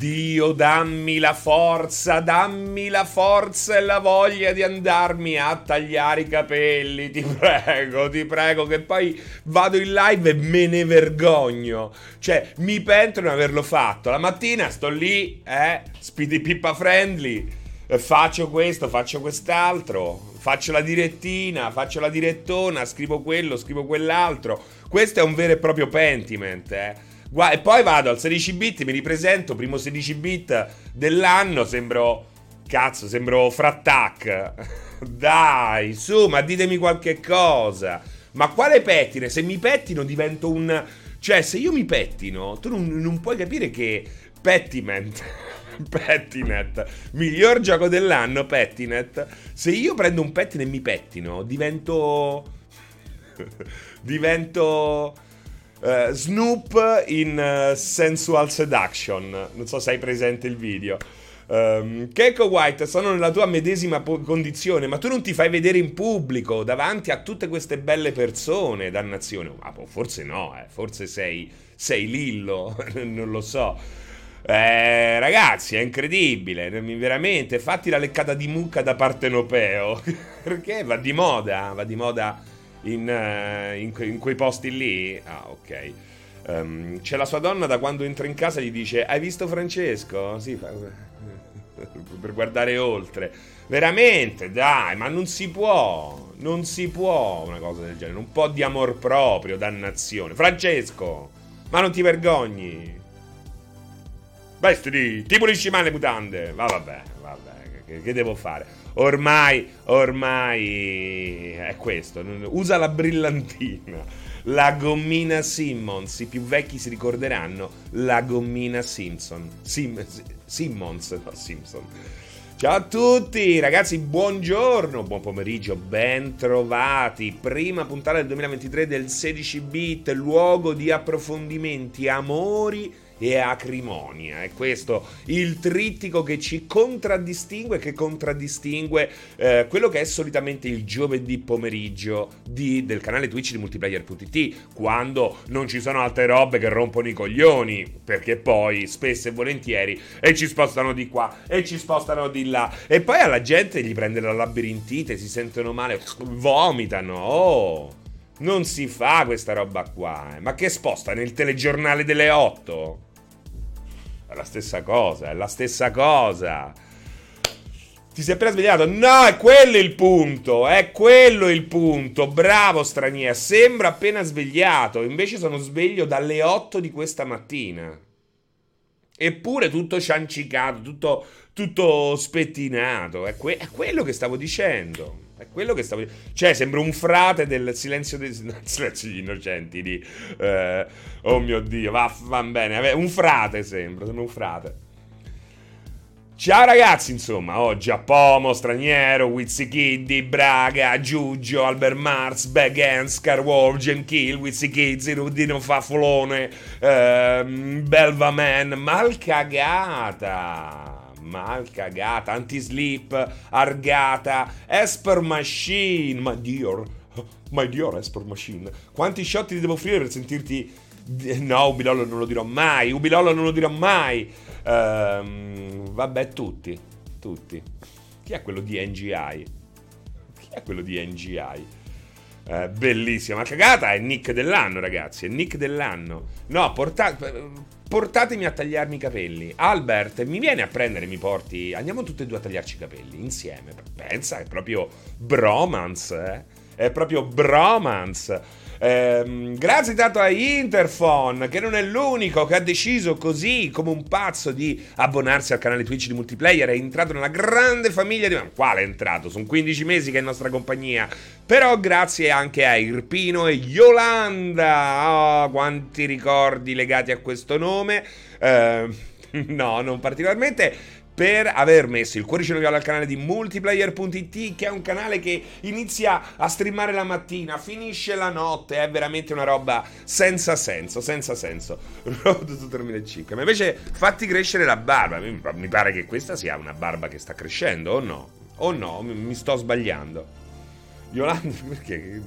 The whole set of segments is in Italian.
Dio, dammi la forza, dammi la forza e la voglia di andarmi a tagliare i capelli. Ti prego, ti prego, che poi vado in live e me ne vergogno. Cioè, mi pento di averlo fatto. La mattina sto lì, eh, speedy pippa friendly. eh, Faccio questo, faccio quest'altro. Faccio la direttina, faccio la direttona, scrivo quello, scrivo quell'altro. Questo è un vero e proprio pentiment, eh. Gua- e poi vado al 16 bit, mi ripresento, primo 16 bit dell'anno, sembro... Cazzo, sembro frattac. Dai, su, ma ditemi qualche cosa. Ma quale pettine? Se mi pettino divento un... Cioè, se io mi pettino, tu non, non puoi capire che Pettiment... Pettinet, miglior gioco dell'anno, Pettinet. Se io prendo un pettine e mi pettino, divento... divento... Uh, Snoop in uh, Sensual Seduction. Non so se hai presente il video. Um, Keiko White, sono nella tua medesima po- condizione, ma tu non ti fai vedere in pubblico davanti a tutte queste belle persone, dannazione. Ah, boh, forse no, eh, forse sei, sei Lillo, non lo so. Eh, ragazzi, è incredibile, veramente. Fatti la leccata di mucca da partenopeo. Perché va di moda, va di moda in, uh, in, in, quei posti lì. Ah, ok. Um, c'è la sua donna da quando entra in casa gli dice: Hai visto Francesco? Sì, fa... per guardare oltre. Veramente, dai, ma non si può. Non si può una cosa del genere. Un po' di amor proprio, dannazione. Francesco, ma non ti vergogni? Vestiti, ti pulisci male le mutande. Ma vabbè, vabbè, che, che devo fare? Ormai, ormai è questo. Usa la brillantina. La gommina Simmons. I più vecchi si ricorderanno. La gommina Simpson. Sim, Simmons, no Simpson. Ciao a tutti, ragazzi, buongiorno, buon pomeriggio, ben trovati. Prima puntata del 2023 del 16 bit, luogo di approfondimenti, amori e acrimonia. È questo il trittico che ci contraddistingue, che contraddistingue eh, quello che è solitamente il giovedì pomeriggio di, del canale Twitch di multiplayer.it, quando non ci sono altre robe che rompono i coglioni, perché poi spesso e volentieri e ci spostano di qua e ci spostano di là e poi alla gente gli prende la labirintite, si sentono male, vomitano. Oh! Non si fa questa roba qua, eh. ma che sposta nel telegiornale delle 8? È la stessa cosa, è la stessa cosa. Ti sei appena svegliato? No, è quello il punto. È quello il punto. Bravo straniero. Sembra appena svegliato. Invece sono sveglio dalle 8 di questa mattina. Eppure tutto ciancicato, tutto, tutto spettinato. È, que- è quello che stavo dicendo. È quello che stavo dicendo. Cioè, sembra un frate del silenzio, dei, silenzio degli innocenti di... Eh, oh mio Dio, va, va bene. Un frate sembra, sembra un frate. Ciao ragazzi, insomma, oggi a Pomo, Straniero, Wizzikiddi, Braga, Giugio, Albert Mars, Bag Hands, Carwolf, Genkill, Wizzikiddi, Rudino Fafolone, ehm, Belva Man, malcagata mal cagata, anti-sleep, argata, Esper Machine, my dear, my dear Esper Machine. Quanti shot ti devo offrire per sentirti... No, Ubilolo non lo dirò mai, Ubilolo non lo dirò mai. Um, vabbè, tutti, tutti. Chi è quello di NGI? Chi è quello di NGI? Eh, bellissima cagata, è Nick dell'anno, ragazzi. È Nick dell'anno. No, portate, portatemi a tagliarmi i capelli. Albert, mi viene a prendere, mi porti. Andiamo tutti e due a tagliarci i capelli insieme. Pensa, è proprio bromance, eh? È proprio bromance. Eh, grazie tanto a Interphone, che non è l'unico che ha deciso così come un pazzo di abbonarsi al canale Twitch di multiplayer. È entrato nella grande famiglia di. Quale è entrato? Sono 15 mesi che è in nostra compagnia. Però grazie anche a Irpino e Yolanda. Oh, quanti ricordi legati a questo nome. Eh, no, non particolarmente per aver messo il cuoricino viola al canale di multiplayer.it che è un canale che inizia a streamare la mattina, finisce la notte, è veramente una roba senza senso, senza senso. Road to 3005. Ma invece fatti crescere la barba, mi pare che questa sia una barba che sta crescendo o no? O no, mi sto sbagliando. Yolanda, perché?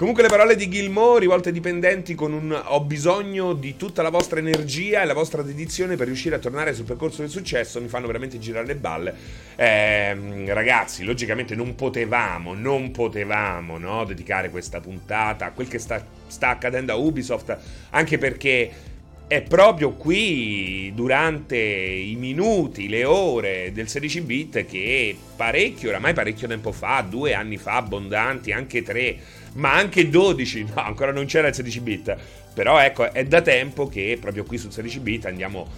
Comunque le parole di Gilmore rivolte ai dipendenti con un ho bisogno di tutta la vostra energia e la vostra dedizione per riuscire a tornare sul percorso del successo mi fanno veramente girare le balle. Eh, ragazzi, logicamente non potevamo, non potevamo no, dedicare questa puntata a quel che sta, sta accadendo a Ubisoft, anche perché è proprio qui, durante i minuti, le ore del 16 bit, che parecchio, oramai parecchio tempo fa, due anni fa, abbondanti, anche tre, ma anche 12, no, ancora non c'era il 16 bit, però ecco, è da tempo che proprio qui sul 16 bit andiamo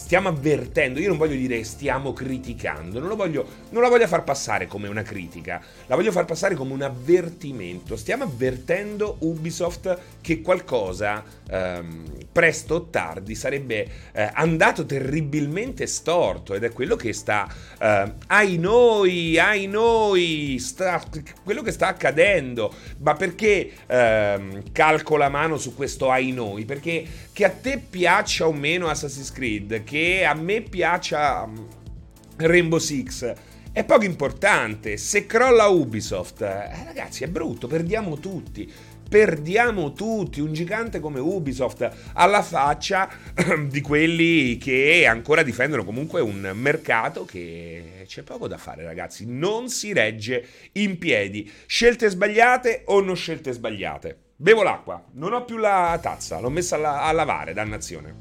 stiamo avvertendo, io non voglio dire stiamo criticando, non, voglio, non, la voglio far passare come una critica, la voglio far passare come un avvertimento. Stiamo avvertendo Ubisoft che qualcosa ehm, presto o tardi sarebbe eh, andato terribilmente storto ed è quello che sta, eh, ai noi, ai noi, sta, quello che sta accadendo. Ma perché ehm, calco la mano su questo ai noi? Perché che a te piaccia o meno Assassin's Creed, che a me piaccia mm, Rainbow Six, è poco importante. Se crolla Ubisoft, eh, ragazzi, è brutto, perdiamo tutti. Perdiamo tutti un gigante come Ubisoft alla faccia di quelli che ancora difendono comunque un mercato che c'è poco da fare, ragazzi. Non si regge in piedi. Scelte sbagliate o non scelte sbagliate? Bevo l'acqua, non ho più la tazza, l'ho messa a, a lavare, dannazione.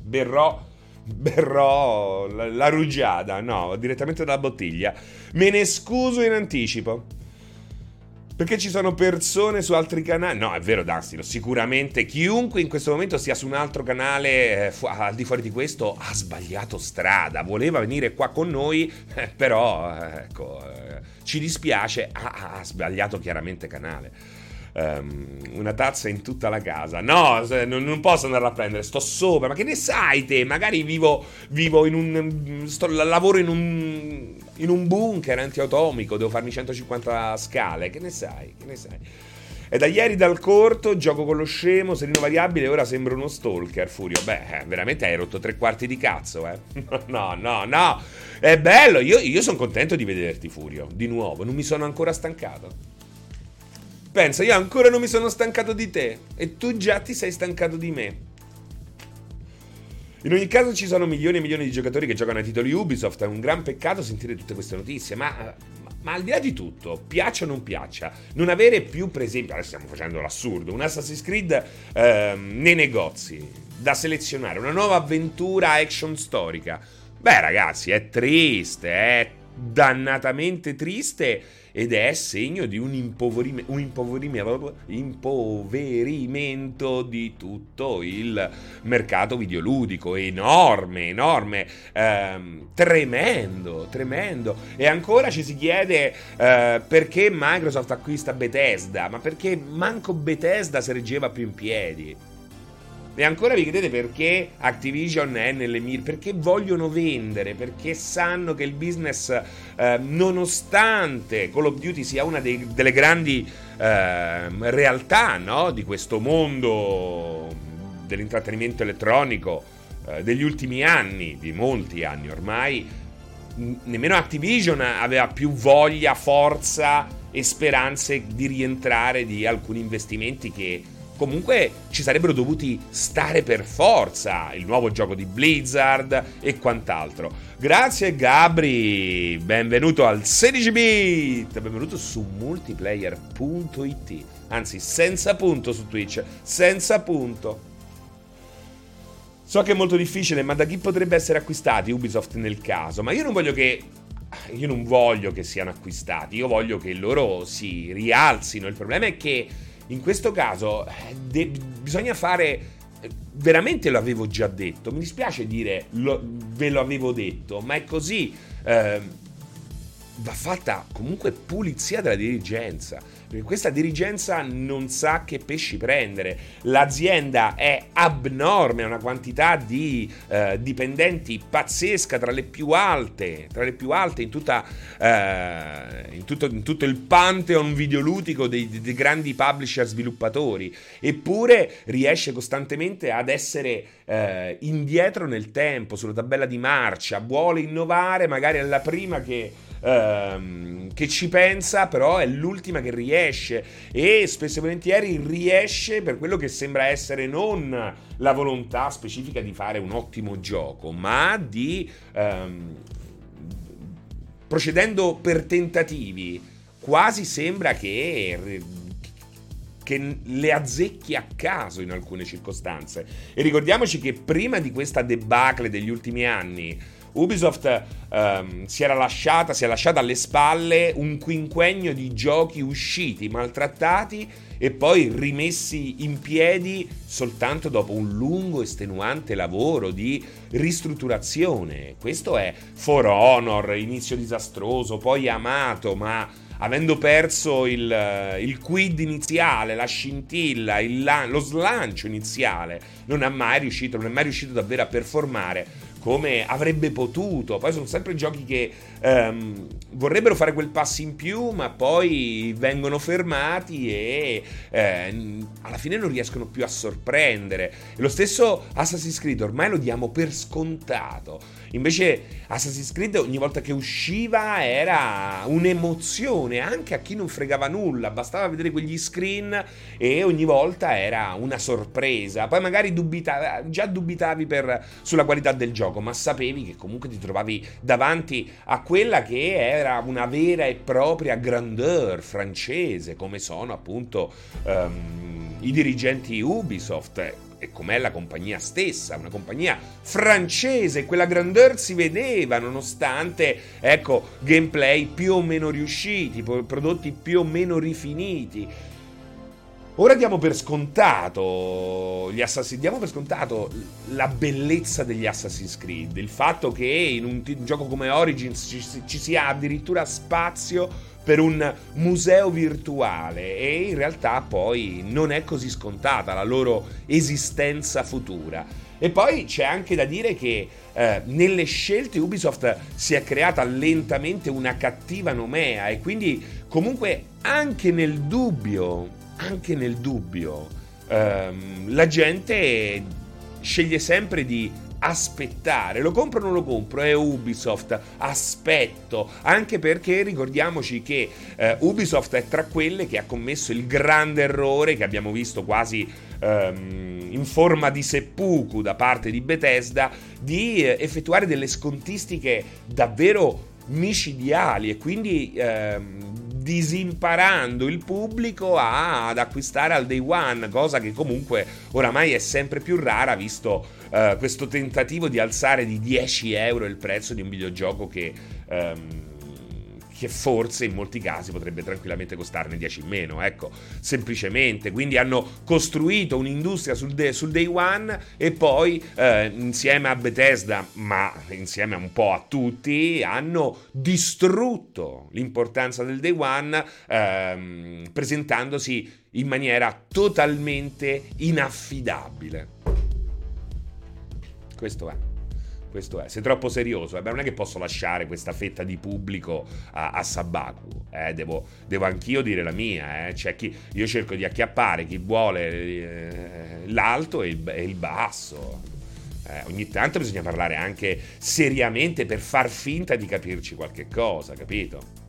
Berrò, berrò la, la rugiada, no, direttamente dalla bottiglia. Me ne scuso in anticipo. Perché ci sono persone su altri canali? No, è vero, Dastino. Sicuramente chiunque in questo momento sia su un altro canale eh, fu- al di fuori di questo ha sbagliato strada. Voleva venire qua con noi, eh, però, eh, ecco, eh, ci dispiace, ha, ha sbagliato chiaramente canale um, una tazza in tutta la casa. No, non, non, posso andarla a prendere, sto sopra. Ma che ne sai te? Magari vivo, vivo in un... Sto, lavoro in un, in un bunker antiatomico, devo farmi 150 scale. Che ne sai? Che ne sai? È da ieri dal corto, gioco con lo scemo, sereno variabile, ora sembra uno stalker, Furio. Beh, eh, veramente hai rotto tre quarti di cazzo, eh. No, no, no. È bello, io, io sono contento di vederti, Furio. Di nuovo, non mi sono ancora stancato. Pensa, io ancora non mi sono stancato di te. E tu già ti sei stancato di me. In ogni caso ci sono milioni e milioni di giocatori che giocano ai titoli Ubisoft, è un gran peccato sentire tutte queste notizie, ma, ma, ma al di là di tutto, piaccia o non piaccia, non avere più per esempio, adesso stiamo facendo l'assurdo, un Assassin's Creed ehm, nei negozi, da selezionare, una nuova avventura action storica, beh ragazzi è triste, è dannatamente triste ed è segno di un, impoverime, un impoverimento, impoverimento di tutto il mercato videoludico, enorme, enorme, ehm, tremendo, tremendo. E ancora ci si chiede eh, perché Microsoft acquista Bethesda, ma perché manco Bethesda si reggeva più in piedi. E ancora vi chiedete perché Activision è nelle mire? Perché vogliono vendere, perché sanno che il business, eh, nonostante Call of Duty sia una dei, delle grandi eh, realtà no? di questo mondo dell'intrattenimento elettronico eh, degli ultimi anni, di molti anni ormai, nemmeno Activision aveva più voglia, forza e speranze di rientrare di alcuni investimenti che comunque ci sarebbero dovuti stare per forza il nuovo gioco di Blizzard e quant'altro. Grazie Gabri, benvenuto al 16 bit, benvenuto su multiplayer.it, anzi senza punto su Twitch, senza punto. So che è molto difficile, ma da chi potrebbe essere acquistati Ubisoft nel caso? Ma io non voglio che io non voglio che siano acquistati, io voglio che loro si rialzino. Il problema è che in questo caso de- bisogna fare veramente lo avevo già detto. Mi dispiace dire lo, ve lo avevo detto, ma è così. Eh, va fatta comunque pulizia della dirigenza perché questa dirigenza non sa che pesci prendere. L'azienda è abnorme, ha una quantità di eh, dipendenti pazzesca, tra le più alte, tra le più alte in, tutta, eh, in, tutto, in tutto, il pantheon videoludico dei, dei grandi publisher sviluppatori. Eppure riesce costantemente ad essere eh, indietro nel tempo, sulla tabella di marcia, vuole innovare magari alla prima che ehm, che ci pensa, però è l'ultima che riesce e spesso e volentieri riesce per quello che sembra essere non la volontà specifica di fare un ottimo gioco, ma di ehm, procedendo per tentativi. Quasi sembra che che le azzecchi a caso in alcune circostanze. E ricordiamoci che prima di questa debacle degli ultimi anni, Ubisoft um, si era lasciata, si è lasciata alle spalle un quinquennio di giochi usciti, maltrattati e poi rimessi in piedi soltanto dopo un lungo e estenuante lavoro di ristrutturazione. Questo è For Honor, inizio disastroso, poi amato, ma avendo perso il, il quid iniziale, la scintilla, il, lo slancio iniziale, non mai riuscito, non è mai riuscito davvero a performare come avrebbe potuto. Poi sono sempre giochi che um, vorrebbero fare quel passo in più, ma poi vengono fermati e eh, alla fine non riescono più a sorprendere. E lo stesso Assassin's Creed ormai lo diamo per scontato. Invece Assassin's Creed ogni volta che usciva era un'emozione anche a chi non fregava nulla, bastava vedere quegli screen e ogni volta era una sorpresa. Poi magari dubita- già dubitavi per, sulla qualità del gioco, ma sapevi che comunque ti trovavi davanti a quella che era una vera e propria grandeur francese, come sono appunto um, i dirigenti Ubisoft e com'è la compagnia stessa, una compagnia francese, quella grandeur si vedeva nonostante, ecco, gameplay più o meno riusciti, prodotti più o meno rifiniti. Ora diamo per scontato gli Assassin's diamo per scontato la bellezza degli Assassin's Creed, il fatto che in un, t- un gioco come Origins ci, ci sia addirittura spazio per un museo virtuale e in realtà poi non è così scontata la loro esistenza futura. E poi c'è anche da dire che eh, nelle scelte Ubisoft si è creata lentamente una cattiva nomea e quindi comunque anche nel dubbio anche nel dubbio, ehm, la gente sceglie sempre di aspettare, lo compro o non lo compro, è Ubisoft, aspetto, anche perché ricordiamoci che eh, Ubisoft è tra quelle che ha commesso il grande errore che abbiamo visto quasi ehm, in forma di seppuku da parte di Bethesda di eh, effettuare delle scontistiche davvero micidiali e quindi ehm, disimparando il pubblico a, ad acquistare al day one, cosa che comunque oramai è sempre più rara visto uh, questo tentativo di alzare di 10 euro il prezzo di un videogioco che... Um, che forse in molti casi potrebbe tranquillamente costarne 10 in meno, ecco, semplicemente. Quindi hanno costruito un'industria sul, de- sul day one e poi eh, insieme a Bethesda, ma insieme un po' a tutti, hanno distrutto l'importanza del day one ehm, presentandosi in maniera totalmente inaffidabile. Questo è questo è. Sei troppo serioso. Eh? Beh, non è che posso lasciare questa fetta di pubblico a, a Sabaku. Eh? Devo, devo, anch'io dire la mia. Eh? Cioè, chi, io cerco di acchiappare chi vuole eh, l'alto e il, e il basso. Eh, ogni tanto bisogna parlare anche seriamente per far finta di capirci qualche cosa, capito?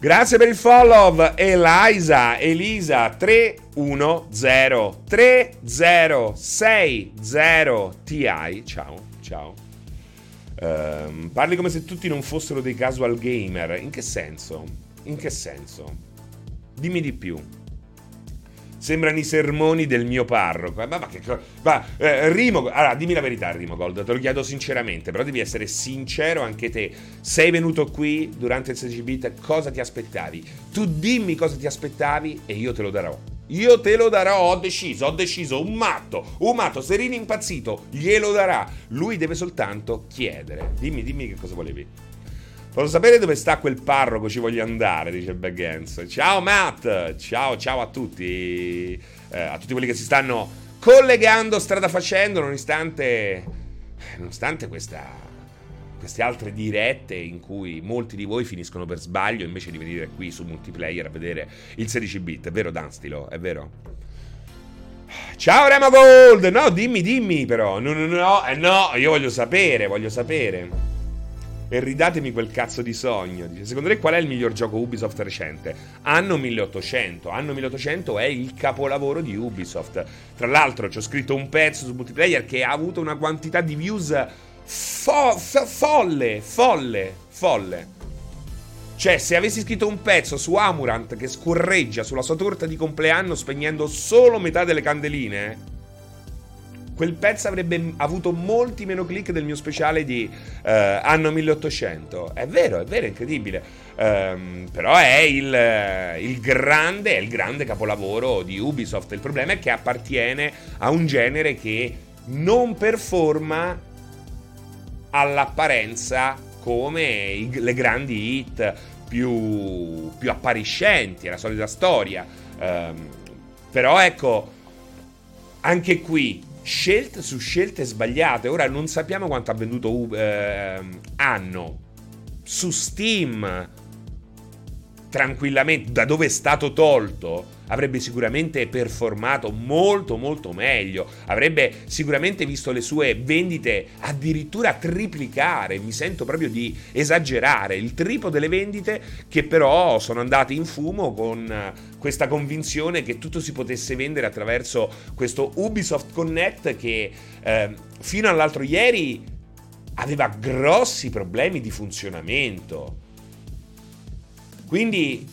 Grazie per il follow, Eliza, Elisa 310 3060 Ti. Ciao, ciao. Uh, parli come se tutti non fossero dei casual gamer. In che senso? In che senso? Dimmi di più. Sembrano i sermoni del mio parroco. Ma, ma che cosa. Ma, eh, Rimo. Allora, dimmi la verità, Rimo Gold. Te lo chiedo sinceramente. Però devi essere sincero anche te. Sei venuto qui durante il 16 bit. Cosa ti aspettavi? Tu dimmi cosa ti aspettavi e io te lo darò. Io te lo darò, ho deciso, ho deciso, un matto, un matto, Serino impazzito, glielo darà. Lui deve soltanto chiedere. Dimmi, dimmi che cosa volevi. Posso sapere dove sta quel parroco? Ci voglio andare, dice Baggins. Ciao Matt, ciao, ciao a tutti, eh, a tutti quelli che si stanno collegando strada facendo, nonostante, nonostante questa, queste altre dirette in cui molti di voi finiscono per sbaglio invece di venire qui su multiplayer a vedere il 16 bit. È vero, Danstilo? È vero? Ciao Remo Gold! No, dimmi, dimmi però. No, no, no, eh, no, io voglio sapere, voglio sapere. E ridatemi quel cazzo di sogno. Dice, secondo lei qual è il miglior gioco Ubisoft recente? Anno 1800. Anno 1800 è il capolavoro di Ubisoft. Tra l'altro ci ho scritto un pezzo su multiplayer che ha avuto una quantità di views fo- fo- folle, folle, folle. Cioè, se avessi scritto un pezzo su Amurant che scorreggia sulla sua torta di compleanno spegnendo solo metà delle candeline, quel pezzo avrebbe avuto molti meno click del mio speciale di uh, anno 1800. È vero, è vero, è incredibile. Um, però è il, il, grande, è il grande capolavoro di Ubisoft. Il problema è che appartiene a un genere che non performa all'apparenza come i, le grandi hit più, più appariscenti, è la solita storia. Um, però ecco, anche qui scelte su scelte sbagliate. Ora non sappiamo quanto ha venduto eh, Anno su Steam. Tranquillamente, da dove è stato tolto avrebbe sicuramente performato molto molto meglio, avrebbe sicuramente visto le sue vendite addirittura triplicare, mi sento proprio di esagerare, il triplo delle vendite che però sono andate in fumo con questa convinzione che tutto si potesse vendere attraverso questo Ubisoft Connect che eh, fino all'altro ieri aveva grossi problemi di funzionamento. Quindi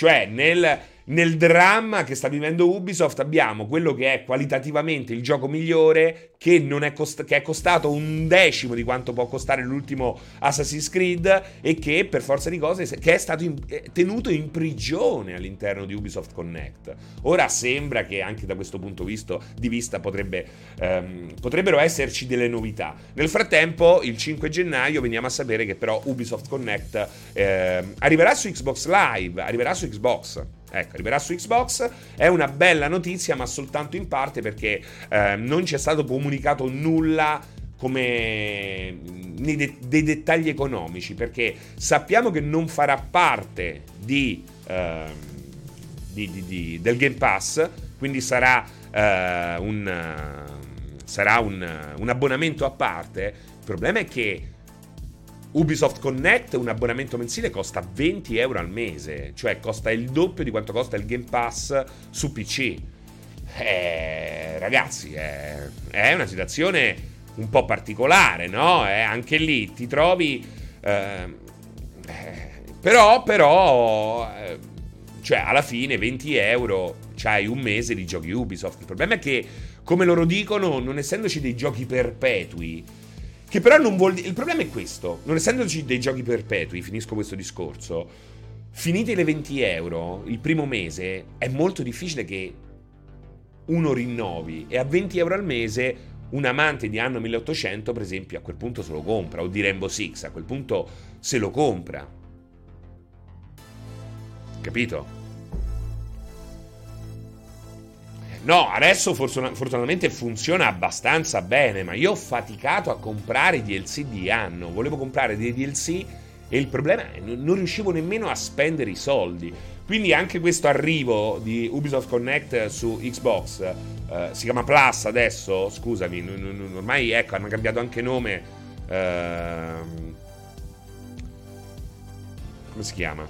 cioè, nel, nel dramma che sta vivendo Ubisoft abbiamo quello che è qualitativamente il gioco migliore che, è, cost- che è costato un decimo di quanto può costare l'ultimo Assassin's Creed e che per forza di cose è stato in- tenuto in prigione all'interno di Ubisoft Connect. Ora sembra che anche da questo punto visto, di vista potrebbe, ehm, potrebbero esserci delle novità. Nel frattempo, il 5 gennaio veniamo a sapere che però Ubisoft Connect ehm, arriverà su Xbox Live, arriverà su Xbox. Ecco, arriverà su Xbox, è una bella notizia, ma soltanto in parte perché eh, non ci è stato comunicato nulla come de- dei dettagli economici, perché sappiamo che non farà parte di, eh, di, di, del Game Pass, quindi sarà, eh, un, sarà un, un abbonamento a parte. Il problema è che Ubisoft Connect, un abbonamento mensile, costa 20 euro al mese, cioè costa il doppio di quanto costa il Game Pass su PC. Eh, ragazzi, è, è, una situazione un po' particolare, no? Eh, anche lì ti trovi... Eh, però, però, eh, cioè alla fine 20 euro c'hai un mese di giochi Ubisoft. Il problema è che, come loro dicono, non essendoci dei giochi perpetui, che però non vuol dire. Il problema è questo: non essendoci dei giochi perpetui, finisco questo discorso. Finite le 20 euro il primo mese, è molto difficile che uno rinnovi. E a 20 euro al mese, un amante di anno 1800, per esempio, a quel punto se lo compra. O di Rainbow Six, a quel punto se lo compra. Capito? No, adesso fortunatamente funziona abbastanza bene, ma io ho faticato a comprare i DLC di anno. Volevo comprare dei DLC e il problema è che non riuscivo nemmeno a spendere i soldi. Quindi anche questo arrivo di Ubisoft Connect su Xbox, eh, si chiama Plus adesso, scusami, ormai ecco, hanno cambiato anche nome. Eh, come si chiama?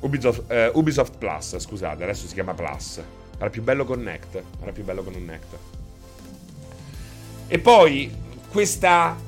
Ubisoft, eh, Ubisoft Plus, scusate, adesso si chiama Plus. Era più bello Connect. Era più bello Connect. E poi questa.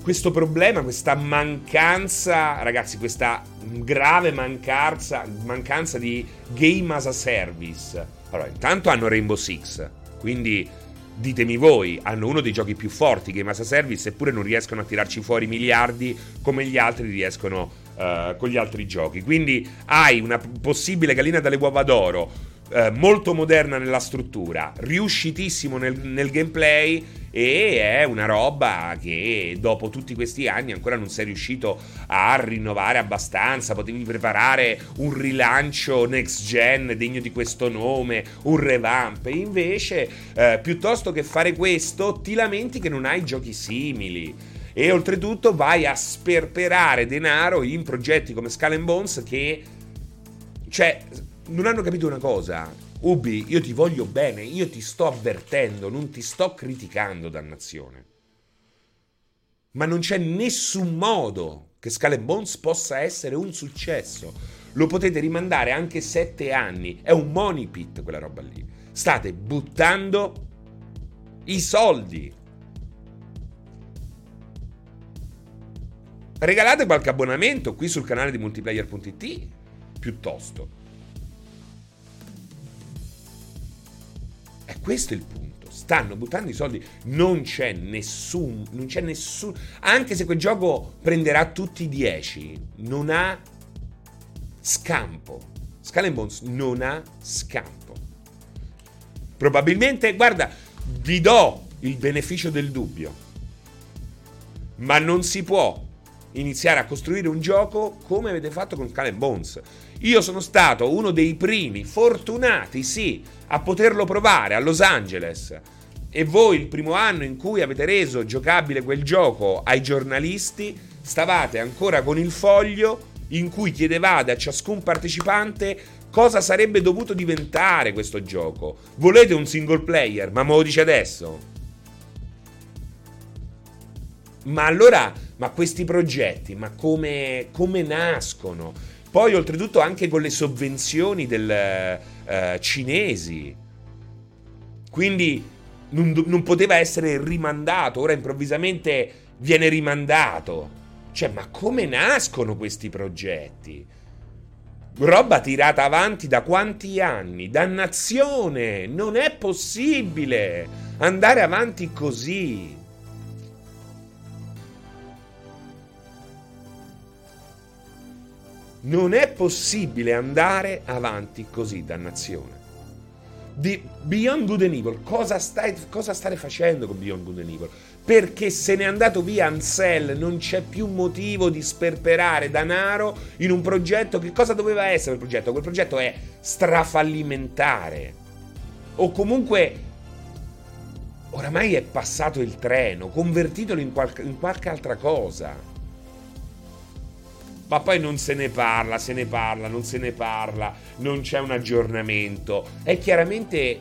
Questo problema, questa mancanza, ragazzi, questa grave mancanza, mancanza di game as a service. Allora, intanto hanno Rainbow Six, quindi ditemi voi, hanno uno dei giochi più forti game as a service, eppure non riescono a tirarci fuori miliardi come gli altri riescono uh, con gli altri giochi. Quindi hai una possibile gallina dalle uova d'oro eh, molto moderna nella struttura, riuscitissimo nel, nel, gameplay e è una roba che dopo tutti questi anni ancora non sei riuscito a rinnovare abbastanza, potevi preparare un rilancio next gen degno di questo nome, un revamp, e invece eh, piuttosto che fare questo ti lamenti che non hai giochi simili. E oltretutto vai a sperperare denaro in progetti come Skull Bones che cioè non hanno capito una cosa. Ubi, io ti voglio bene, io ti sto avvertendo, non ti sto criticando, dannazione. Ma non c'è nessun modo che Skull Bones possa essere un successo. Lo potete rimandare anche sette anni. È un money pit quella roba lì. State buttando i soldi. Regalate qualche abbonamento qui sul canale di multiplayer.it piuttosto. È questo il punto. Stanno buttando i soldi. Non c'è nessun. Non c'è nessun. Anche se quel gioco prenderà tutti i 10, non ha scampo. Skull Bones non ha scampo. Probabilmente, guarda, vi do il beneficio del dubbio. Ma non si può iniziare a costruire un gioco come avete fatto con Skull Bones. Io sono stato uno dei primi, fortunati sì, a poterlo provare a Los Angeles. E voi il primo anno in cui avete reso giocabile quel gioco ai giornalisti, stavate ancora con il foglio in cui chiedevate a ciascun partecipante cosa sarebbe dovuto diventare questo gioco. Volete un single player, ma me lo dice adesso? Ma allora, ma questi progetti, ma come, come nascono? Poi oltretutto anche con le sovvenzioni del, uh, cinesi. Quindi non, non poteva essere rimandato, ora improvvisamente viene rimandato. Cioè, ma come nascono questi progetti? Roba tirata avanti da quanti anni? Dannazione! Non è possibile andare avanti così. Non è possibile andare avanti così, dannazione. Di Beyond Good and Evil, cosa, stai, cosa state facendo con Beyond Good and Evil? Perché se n'è andato via Ansel, non c'è più motivo di sperperare danaro in un progetto. Che cosa doveva essere quel progetto? Quel progetto è strafallimentare. O comunque oramai è passato il treno, convertitelo in, qual- in qualche altra cosa ma poi non se ne parla, se ne parla, non se ne parla, non c'è un aggiornamento. È chiaramente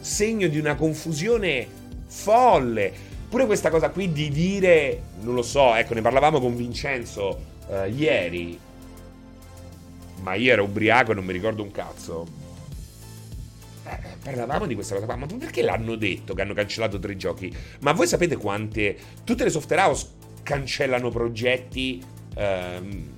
segno di una confusione folle. Pure questa cosa qui di dire, non lo so, ecco, ne parlavamo con Vincenzo eh, ieri, ma io ero ubriaco e non mi ricordo un cazzo. Eh, parlavamo di questa cosa qua, ma perché l'hanno detto che hanno cancellato tre giochi? Ma voi sapete quante... Tutte le software house cancellano progetti ehm,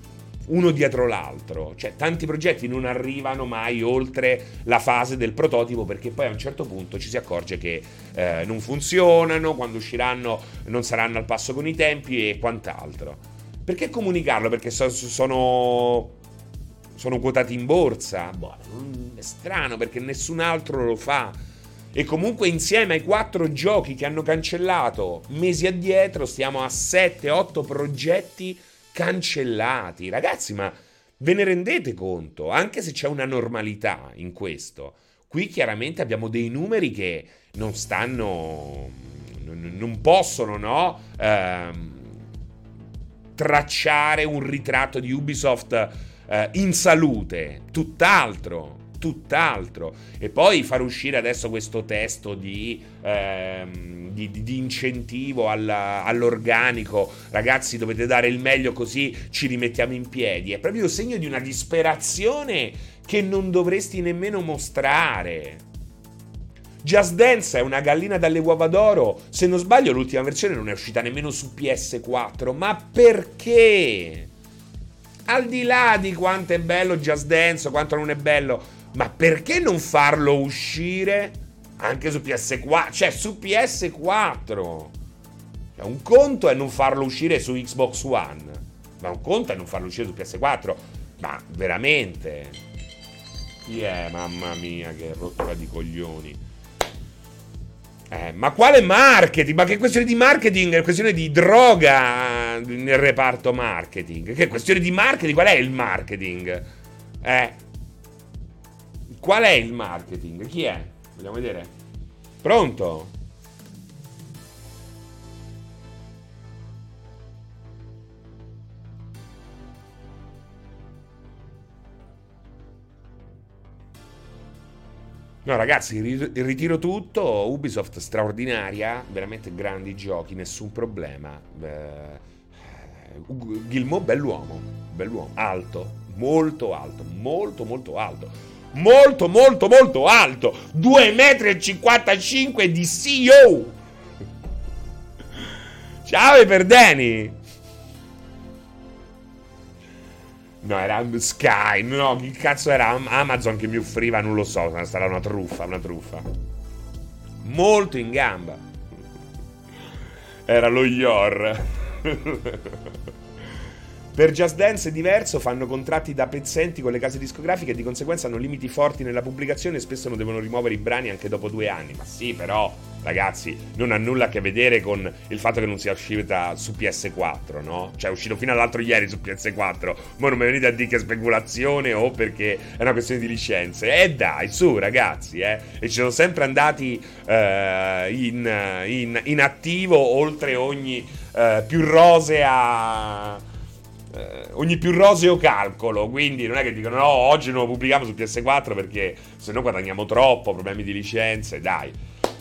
uno dietro l'altro, cioè tanti progetti non arrivano mai oltre la fase del prototipo perché poi a un certo punto ci si accorge che eh, non funzionano, quando usciranno non saranno al passo con i tempi e quant'altro. Perché comunicarlo? Perché so, sono, sono quotati in borsa? Boh, è strano perché nessun altro lo fa. E comunque insieme ai quattro giochi che hanno cancellato mesi addietro stiamo a 7-8 progetti cancellati. Ragazzi, ma ve ne rendete conto? Anche se c'è una normalità in questo. Qui chiaramente abbiamo dei numeri che non stanno, non possono, no? Ehm, tracciare un ritratto di Ubisoft eh, in salute, tutt'altro tutt'altro. E poi far uscire adesso questo testo di, ehm, di, di incentivo alla, all'organico, ragazzi dovete dare il meglio così ci rimettiamo in piedi, è proprio segno di una disperazione che non dovresti nemmeno mostrare. Just Dance è una gallina dalle uova d'oro. Se non sbaglio, l'ultima versione non è uscita nemmeno su PS4. Ma perché? Al di là di quanto è bello Just Dance quanto non è bello, ma perché non farlo uscire anche su PS4? Cioè, su PS4. Cioè, un conto è non farlo uscire su Xbox One, ma un conto è non farlo uscire su PS4. Ma veramente? Chi è? Mamma mia, che rottura di coglioni. Eh, ma quale marketing? Ma che questione di marketing? È questione di droga nel reparto marketing. Che questione di marketing? Qual è il marketing? Eh, Qual è il marketing? Chi è? Vogliamo vedere? Pronto? No, ragazzi, ritiro tutto. Ubisoft straordinaria, veramente grandi giochi, nessun problema. Eh, Gilmo, bell'uomo, bell'uomo, alto, molto alto, molto, molto alto. Molto, molto, molto alto. 2,55 m di CEO. Ciao, Iperdeni. No, era Sky. No, che cazzo era Amazon che mi offriva? Non lo so. Sarà una truffa, una truffa. Molto in gamba. Era lo Yor. Per Just Dance è diverso, fanno contratti da pezzenti con le case discografiche e di conseguenza hanno limiti forti nella pubblicazione e spesso non devono rimuovere i brani anche dopo due anni. Ma sì, però, ragazzi, non ha nulla a che vedere con il fatto che non sia uscita su PS4, no? Cioè è uscito fino all'altro ieri su PS4, ma non mi venite a dire che è speculazione o perché è una questione di licenze. Eh dai, su ragazzi, eh. E ci sono sempre andati eh, in, in, in, attivo oltre ogni eh, più rosea eh, ogni più roseo calcolo. Quindi non è che dicono no, oggi non lo pubblichiamo su PS4 perché se no guadagniamo troppo, problemi di licenze, dai.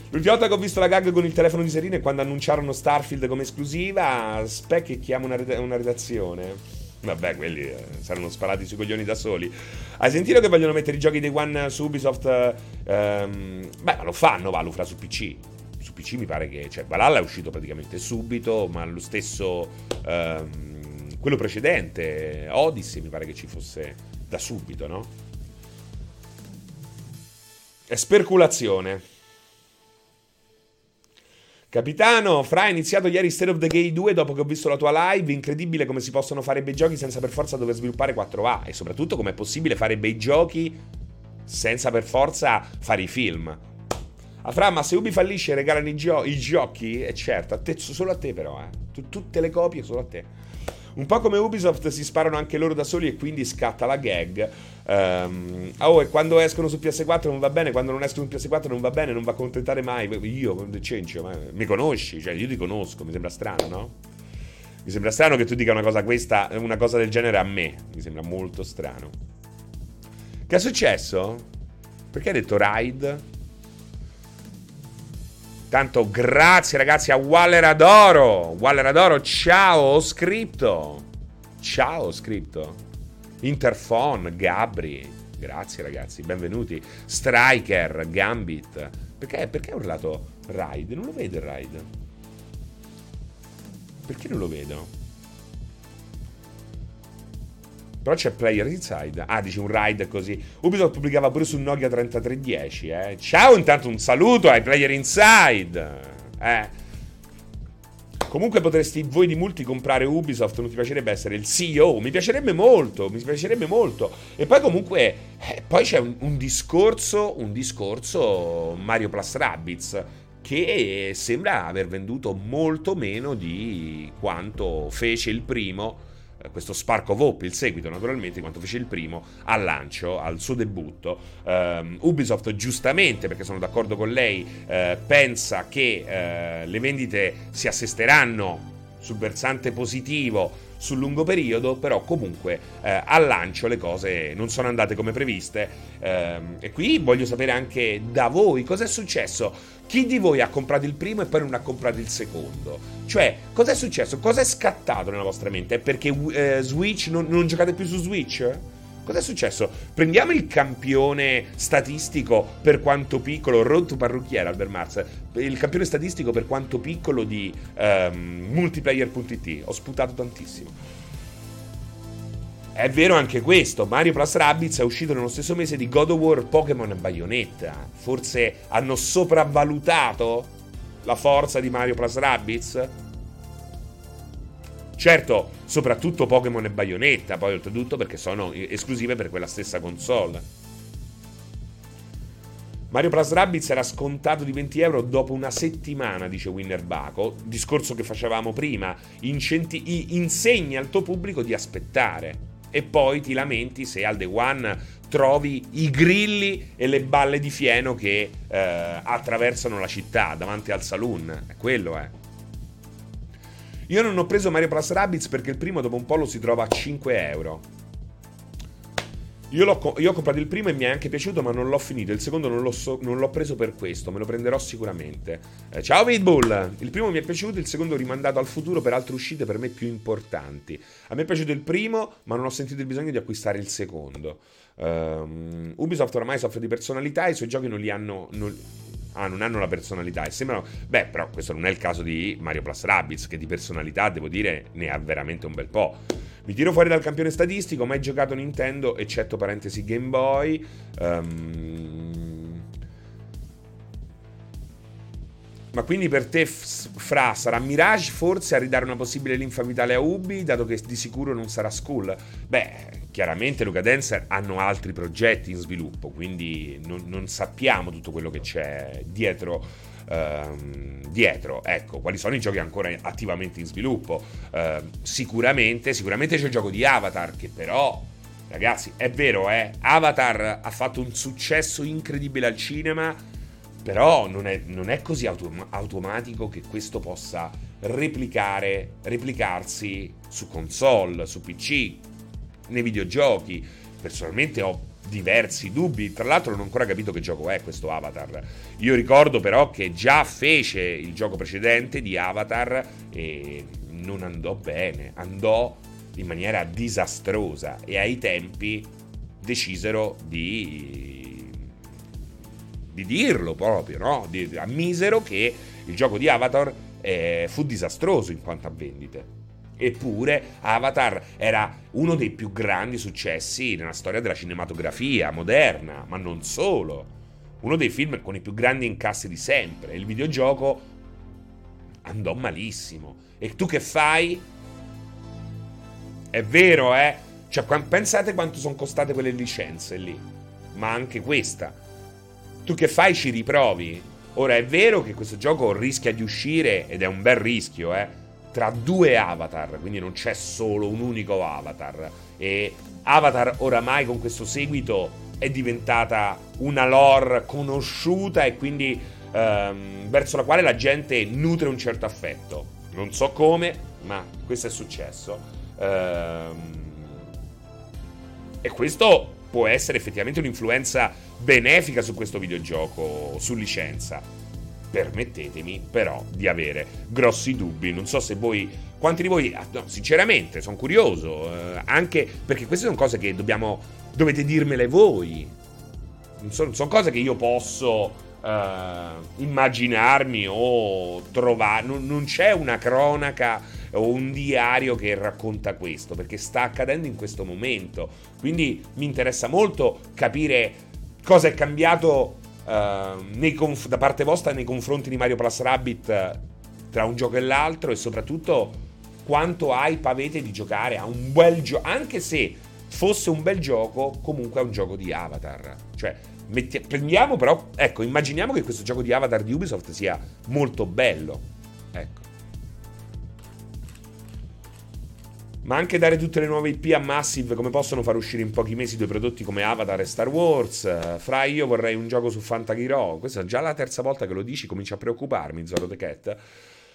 L'ultima volta che ho visto la gag con il telefono di Serino è quando annunciarono Starfield come esclusiva. Spec che chiama una, red- una redazione. Vabbè, quelli eh, saranno sparati sui coglioni da soli. Hai sentito che vogliono mettere i giochi dei One su Ubisoft? Ehm, beh, ma lo fanno, Valufra, su PC. Su PC mi pare che... Cioè, Valhalla è uscito praticamente subito, ma lo stesso... Ehm, quello precedente, Odyssey, mi pare che ci fosse da subito, no? È speculazione. Capitano, Fra, ha iniziato ieri State of the Gay 2 dopo che ho visto la tua live. Incredibile come si possono fare bei giochi senza per forza dover sviluppare 4A. E soprattutto come è possibile fare bei giochi senza per forza fare i film. Ah, Fra, ma se Ubi fallisce e regalano i, gio- i giochi, è certo, a te, solo a te però, eh. tutte le copie solo a te. Un po' come Ubisoft si sparano anche loro da soli e quindi scatta la gag. Um, oh, e quando escono su PS4 non va bene, quando non escono su PS4 non va bene, non va a accontentare mai. Io, Cencio, ma mi conosci? Cioè, io ti conosco, mi sembra strano, no? Mi sembra strano che tu dica una cosa, questa, una cosa del genere a me. Mi sembra molto strano. Che è successo? Perché hai detto ride? Tanto grazie ragazzi a Walleradoro. Walleradoro, ciao, ho scritto. Ciao, ho scritto. Interphone, Gabri. Grazie ragazzi, benvenuti. Striker, Gambit. Perché, perché ha urlato Ride? Non lo vedo il Ride. Perché non lo vedo? Però c'è Player Inside. Ah, dice un ride così. Ubisoft pubblicava pure su Nokia 3310, eh. Ciao, intanto un saluto ai Player Inside. Eh. Comunque potresti voi di multi comprare Ubisoft, non ti piacerebbe essere il CEO? Mi piacerebbe molto, mi piacerebbe molto. E poi comunque, eh, poi c'è un, un, discorso, un discorso Mario Plus Rabbids che sembra aver venduto molto meno di quanto fece il primo questo Spark of Hope, il seguito naturalmente, quanto fece il primo al lancio, al suo debutto. Um, Ubisoft giustamente, perché sono d'accordo con lei, uh, pensa che uh, le vendite si assesteranno sul versante positivo sul lungo periodo, però comunque eh, al lancio le cose non sono andate come previste. Eh, e qui voglio sapere anche da voi cosa è successo. Chi di voi ha comprato il primo e poi non ha comprato il secondo? Cioè, cosa è successo? Cosa è scattato nella vostra mente? È perché eh, Switch non, non giocate più su Switch? Cosa è successo? Prendiamo il campione statistico per quanto piccolo, Road parrucchiere Albert Mars, il campione statistico per quanto piccolo di um, multiplayer.it. Ho sputato tantissimo. È vero anche questo, Mario Plus Rabbids è uscito nello stesso mese di God of War, Pokémon e Bayonetta. Forse hanno sopravvalutato la forza di Mario Plus Rabbids? Certo, soprattutto Pokémon e Bayonetta, poi oltretutto perché sono esclusive per quella stessa console. Mario Plus Rabbids era scontato di 20 euro dopo una settimana, dice Winner Baco. Discorso che facevamo prima. Incenti- insegni al tuo pubblico di aspettare. E poi ti lamenti se al The One trovi i grilli e le balle di fieno che eh, attraversano la città davanti al saloon. È quello, eh. Io non ho preso Mario Plus Rabbids perché il primo dopo un po' lo si trova a 5 euro. Io, io, ho comprato il primo e mi è anche piaciuto, ma non l'ho finito. Il secondo non l'ho, so, non l'ho preso per questo, me lo prenderò sicuramente. Eh, ciao Pitbull! Il primo mi è piaciuto, il secondo rimandato al futuro per altre uscite per me più importanti. A me è piaciuto il primo, ma non ho sentito il bisogno di acquistare il secondo. Um, Ubisoft oramai soffre di personalità e i suoi giochi non li hanno. Non, ah, non hanno la personalità e sembrano. Beh, però questo non è il caso di Mario Plus Rabbids, che di personalità, devo dire, ne ha veramente un bel po'. Mi tiro fuori dal campione statistico, mai giocato Nintendo, eccetto parentesi Game Boy. Um... Ma quindi per te, Fra, sarà Mirage forse a ridare una possibile linfa vitale a Ubi, dato che di sicuro non sarà Skull? Beh, chiaramente Luca Dancer hanno altri progetti in sviluppo, quindi non, non sappiamo tutto quello che c'è dietro Ehm, dietro. Ecco, quali sono i giochi ancora attivamente in sviluppo? Uh, sicuramente, sicuramente c'è il gioco di Avatar, che però, ragazzi, è vero, eh, Avatar ha fatto un successo incredibile al cinema, però non è, non è così autom- automatico che questo possa replicare, replicarsi su console, su PC, nei videogiochi. Personalmente ho diversi dubbi. Tra l'altro non ho ancora capito che gioco è questo Avatar. Io ricordo però che già fece il gioco precedente di Avatar e non andò bene, andò in maniera disastrosa e ai tempi decisero di, di dirlo proprio, no? Di, ammisero che il gioco di Avatar eh, fu disastroso in quanto a vendite. Eppure Avatar era uno dei più grandi successi nella storia della cinematografia moderna, ma non solo. Uno dei film con i più grandi incassi di sempre. Il videogioco andò malissimo. E tu che fai? È vero, eh? Cioè, pensate quanto sono costate quelle licenze lì. Ma anche questa. Tu che fai? Ci riprovi? Ora è vero che questo gioco rischia di uscire, ed è un bel rischio, eh? tra due avatar, quindi non c'è solo un unico avatar. E Avatar oramai con questo seguito è diventata una lore conosciuta e quindi ehm, verso la quale la gente nutre un certo affetto. Non so come, ma questo è successo. Ehm, e questo può essere effettivamente un'influenza benefica su questo videogioco, su licenza permettetemi però di avere grossi dubbi. Non so se voi, quanti di voi, ah, no, sinceramente, sono curioso, eh, anche perché queste sono cose che dobbiamo, dovete dirmele voi. Non sono, sono cose che io posso eh, immaginarmi o trovare. Non, non c'è una cronaca o un diario che racconta questo, perché sta accadendo in questo momento. Quindi mi interessa molto capire cosa è cambiato uh, conf- da parte vostra nei confronti di Mario Plus Rabbit uh, tra un gioco e l'altro e soprattutto quanto hype avete di giocare a un bel gioco, anche se fosse un bel gioco, comunque è un gioco di Avatar. Cioè, metti- prendiamo però, ecco, immaginiamo che questo gioco di Avatar di Ubisoft sia molto bello. Ecco. Ma anche dare tutte le nuove IP a Massive come possono far uscire in pochi mesi due prodotti come Avatar e Star Wars. Fra io vorrei un gioco su Fantagiro. Questa è già la terza volta che lo dici, comincia a preoccuparmi, Zoro The Cat.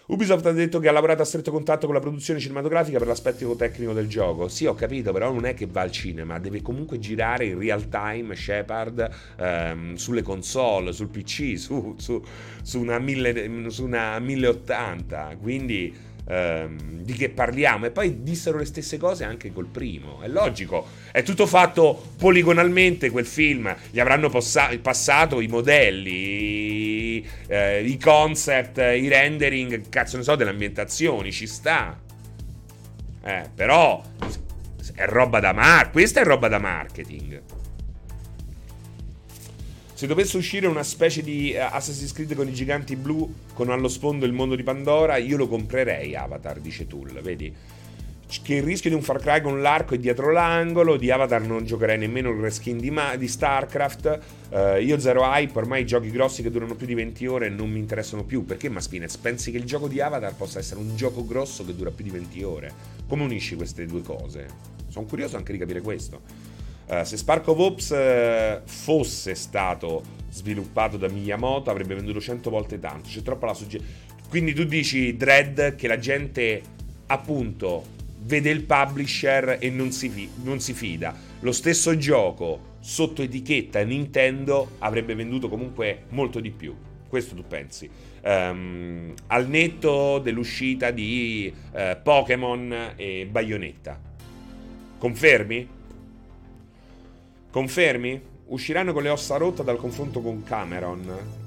Ubisoft ha detto che ha lavorato a stretto contatto con la produzione cinematografica per l'aspetto tecnico del gioco. Sì, ho capito, però non è che va al cinema, deve comunque girare in real time Shepard ehm, sulle console, sul PC, su, su, su, una, mille, su una 1080. Quindi ehm, di che parliamo e poi dissero le stesse cose anche col primo. È logico, è tutto fatto poligonalmente quel film, gli avranno possa- passato i modelli, eh, i concept, i rendering, cazzo ne so, delle ambientazioni, ci sta. Eh, però è roba da mar- questa è roba da marketing. Se dovesse uscire una specie di eh, Assassin's Creed con i giganti blu, con allo sfondo il mondo di Pandora, io lo comprerei Avatar, dice Tool, vedi? Che il rischio di un Far Cry con l'arco è dietro l'angolo, di Avatar non giocherei nemmeno il reskin di, Ma- di StarCraft, uh, io zero hype, ormai i giochi grossi che durano più di 20 ore non mi interessano più, perché Maspinez pensi che il gioco di Avatar possa essere un gioco grosso che dura più di 20 ore? Come unisci queste due cose? Sono curioso anche di capire questo. Uh, se Spark of Ops uh, fosse stato sviluppato da Miyamoto avrebbe venduto 100 volte tanto. C'è troppa la suggerenza. Quindi tu dici, Dread, che la gente appunto vede il publisher e non si, fi- non si fida. Lo stesso gioco sotto etichetta Nintendo avrebbe venduto comunque molto di più. Questo tu pensi. Um, al netto dell'uscita di uh, Pokémon e Bayonetta. Confermi? Confermi? Usciranno con le ossa rotte dal confronto con Cameron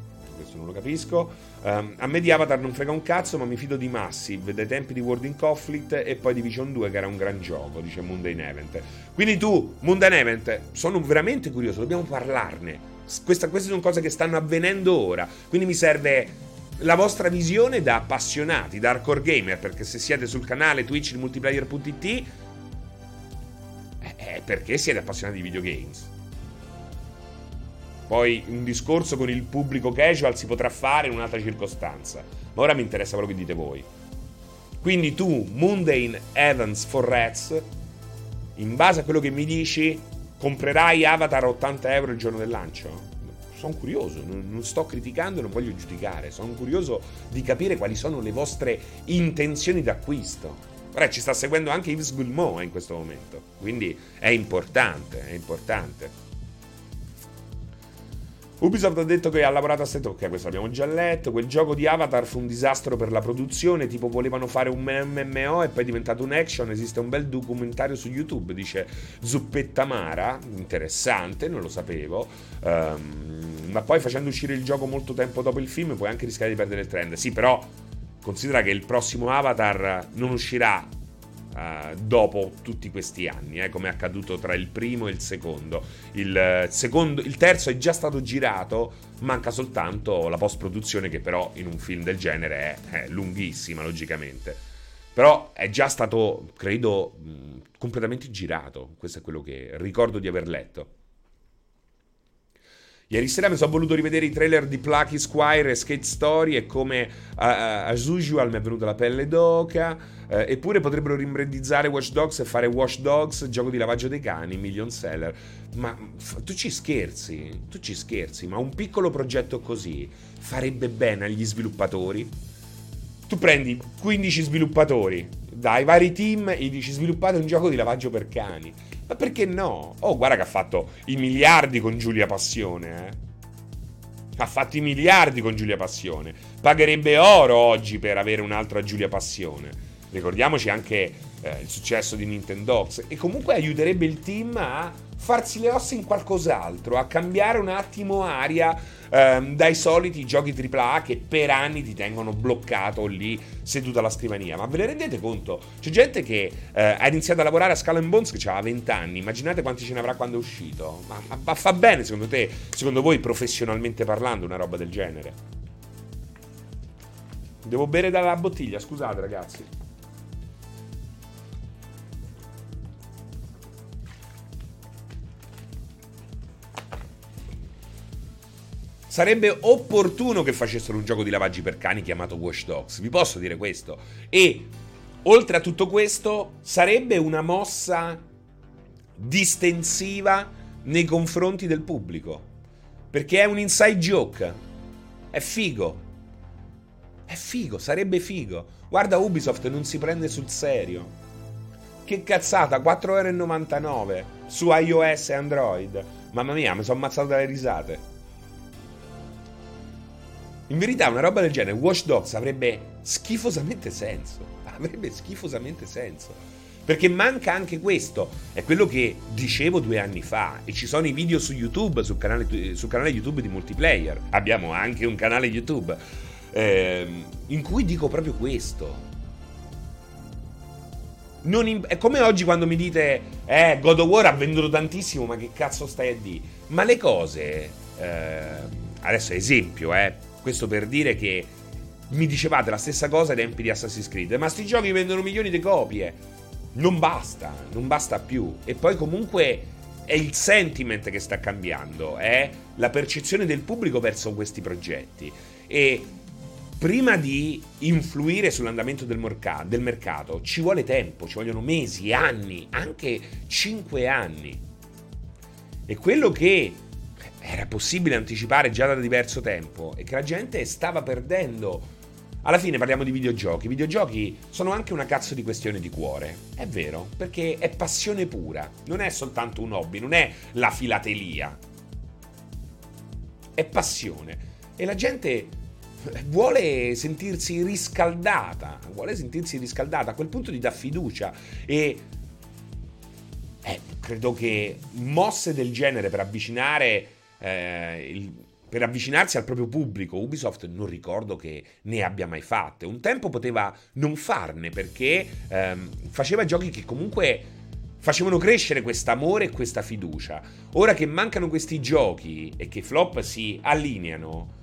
questo non lo capisco. Um, a me di Avatar non frega un cazzo, ma mi fido di Massive, dai tempi di World in Conflict e poi Division 2 che era un gran gioco, dice Mundane Event. Quindi tu, Mundane Event, sono veramente curioso, dobbiamo parlarne. Questa, queste sono cose che stanno avvenendo ora, quindi mi serve la vostra visione da appassionati, da hardcore gamer, perché se siete sul canale Twitch di multiplayer.it è perché siete appassionati di videogames. Poi un discorso con il pubblico casual si potrà fare in un'altra circostanza. Ma ora mi interessa quello che dite voi. Quindi tu, Mundane Evans for Rats, in base a quello che mi dici, comprerai Avatar a 80 euro il giorno del lancio? Sono curioso, non, sto criticando, non voglio giudicare, sono curioso di capire quali sono le vostre intenzioni d'acquisto. Ora ci sta seguendo anche Yves Gulmo in questo momento, quindi è importante, è importante. Ubisoft ha detto che ha lavorato a set. Ok, questo l'abbiamo già letto. Quel gioco di Avatar fu un disastro per la produzione. Tipo, volevano fare un MMO e poi è diventato un action. Esiste un bel documentario su YouTube. Dice Zuppetta Mara. Interessante, non lo sapevo. Um, ma poi facendo uscire il gioco molto tempo dopo il film, puoi anche rischiare di perdere il trend. Sì, però considera che il prossimo Avatar non uscirà Uh, dopo tutti questi anni, eh, come è accaduto tra il primo e il secondo. Il, eh, secondo. il terzo è già stato girato, manca soltanto la post-produzione che però in un film del genere è, è lunghissima, logicamente. Però è già stato, credo, mh, completamente girato. Questo è quello che ricordo di aver letto. Ieri sera mi sono voluto rivedere i trailer di Plucky Squire e Skate Story e come uh, as usual mi è venuta la pelle d'oca. Uh, eppure potrebbero rimbrandizzare Watch Dogs e fare Watch Dogs, gioco di lavaggio dei cani, million seller. Ma f- tu ci scherzi? Tu ci scherzi? Ma un piccolo progetto così farebbe bene agli sviluppatori? Tu prendi 15 sviluppatori dai vari team e dici sviluppate un gioco di lavaggio per cani ma perché no? Oh, guarda che ha fatto i miliardi con Giulia Passione, eh. Ha fatto i miliardi con Giulia Passione. Pagherebbe oro oggi per avere un'altra Giulia Passione. Ricordiamoci anche eh, il successo di Nintendox. E comunque aiuterebbe il team a farsi le ossa in qualcos'altro, a cambiare un attimo aria ehm, dai soliti giochi AAA che per anni ti tengono bloccato lì seduto alla scrivania. Ma ve ne rendete conto? C'è gente che eh, ha iniziato a lavorare a and Bones che aveva 20 anni, immaginate quanti ce ne avrà quando è uscito. Ma, ma, ma fa bene secondo te, secondo voi professionalmente parlando, una roba del genere? Devo bere dalla bottiglia, scusate ragazzi. Sarebbe opportuno che facessero un gioco di lavaggi per cani chiamato Watch Dogs, vi posso dire questo. E oltre a tutto questo, sarebbe una mossa distensiva nei confronti del pubblico. Perché è un inside joke. È figo. È figo, sarebbe figo. Guarda, Ubisoft non si prende sul serio. Che cazzata, 4,99€ su iOS e Android. Mamma mia, mi sono ammazzato dalle risate. In verità una roba del genere, Watch Dogs avrebbe schifosamente senso. Avrebbe schifosamente senso. Perché manca anche questo. È quello che dicevo due anni fa. E ci sono i video su YouTube, sul canale, sul canale YouTube di multiplayer. Abbiamo anche un canale YouTube. Ehm, in cui dico proprio questo. In, è come oggi quando mi dite, eh, God of War ha venduto tantissimo, ma che cazzo stai a dire? Ma le cose, eh, adesso esempio, eh, questo per dire che mi dicevate la stessa cosa ai tempi di Assassin's Creed. Ma sti giochi vendono milioni di copie. Non basta, non basta più. E poi comunque è il sentiment che sta cambiando, è la percezione del pubblico verso questi progetti. E prima di influire sull'andamento del, mercato, del mercato ci vuole tempo, ci vogliono mesi, anni, anche cinque anni. E quello che era possibile anticipare già da diverso tempo e che la gente stava perdendo alla fine parliamo di videogiochi. I videogiochi sono anche una cazzo di questione di cuore. È vero, perché è passione pura. Non è soltanto un hobby, non è la filatelia. È passione. E la gente vuole sentirsi riscaldata. Vuole sentirsi riscaldata. A quel punto ti dà fiducia. E eh, credo che mosse del genere per avvicinare eh, il per avvicinarsi al proprio pubblico, Ubisoft non ricordo che ne abbia mai fatte. Un tempo poteva non farne perché ehm, faceva giochi che comunque facevano crescere quest'amore e questa fiducia. Ora che mancano questi giochi e che flop si allineano,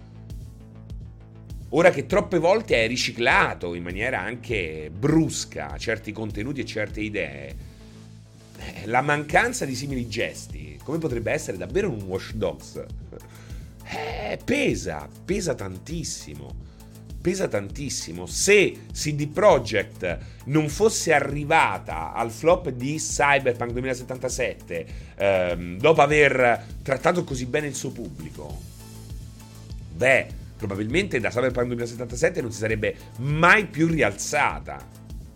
ora che troppe volte è riciclato in maniera anche brusca certi contenuti e certe idee, eh, la mancanza di simili gesti, come potrebbe essere davvero un Watch Dogs, eh, pesa, pesa tantissimo. Pesa tantissimo. Se CD Projekt non fosse arrivata al flop di Cyberpunk 2077, ehm, dopo aver trattato così bene il suo pubblico, beh, probabilmente da Cyberpunk 2077 non si sarebbe mai più rialzata.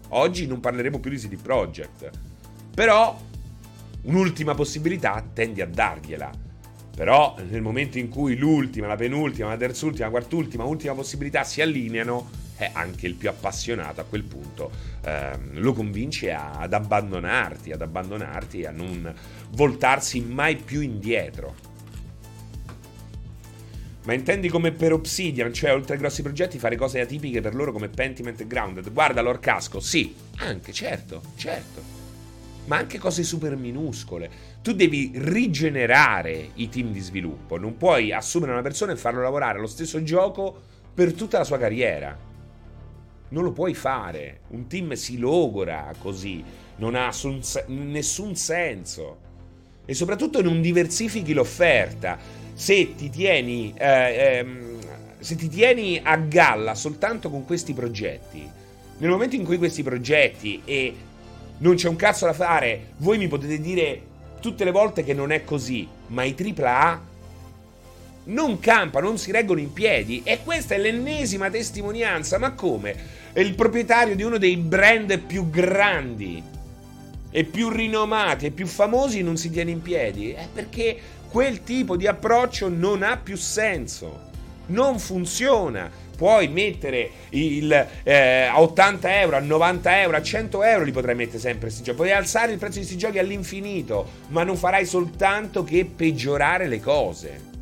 Oggi non parleremo più di CD Projekt. Però un'ultima possibilità tendi a dargliela però nel momento in cui l'ultima, la penultima, la terzultima, la quartultima, ultima possibilità si allineano, eh, anche il più appassionato a quel punto ehm, lo convince a, ad abbandonarti, ad abbandonarti e a non voltarsi mai più indietro. Ma intendi come per Obsidian, cioè oltre ai grossi progetti fare cose atipiche per loro come Pentiment e Grounded? Guarda Lord Casco, sì, anche, certo, certo ma anche cose super minuscole. Tu devi rigenerare i team di sviluppo, non puoi assumere una persona e farlo lavorare allo stesso gioco per tutta la sua carriera. Non lo puoi fare. Un team si logora così, non ha nessun senso. E soprattutto non diversifichi l'offerta. Se ti tieni, eh, ehm, se ti tieni a galla soltanto con questi progetti, nel momento in cui questi progetti e non c'è un cazzo da fare. Voi mi potete dire tutte le volte che non è così, ma i AAA non campano, non si reggono in piedi e questa è l'ennesima testimonianza. Ma come? È il proprietario di uno dei brand più grandi e più rinomati e più famosi non si tiene in piedi? È perché quel tipo di approccio non ha più senso. Non funziona puoi mettere il, eh, a 80 euro, a 90 euro, a 100 euro li potrai mettere sempre questi giochi. Puoi alzare il prezzo di questi giochi all'infinito, ma non farai soltanto che peggiorare le cose.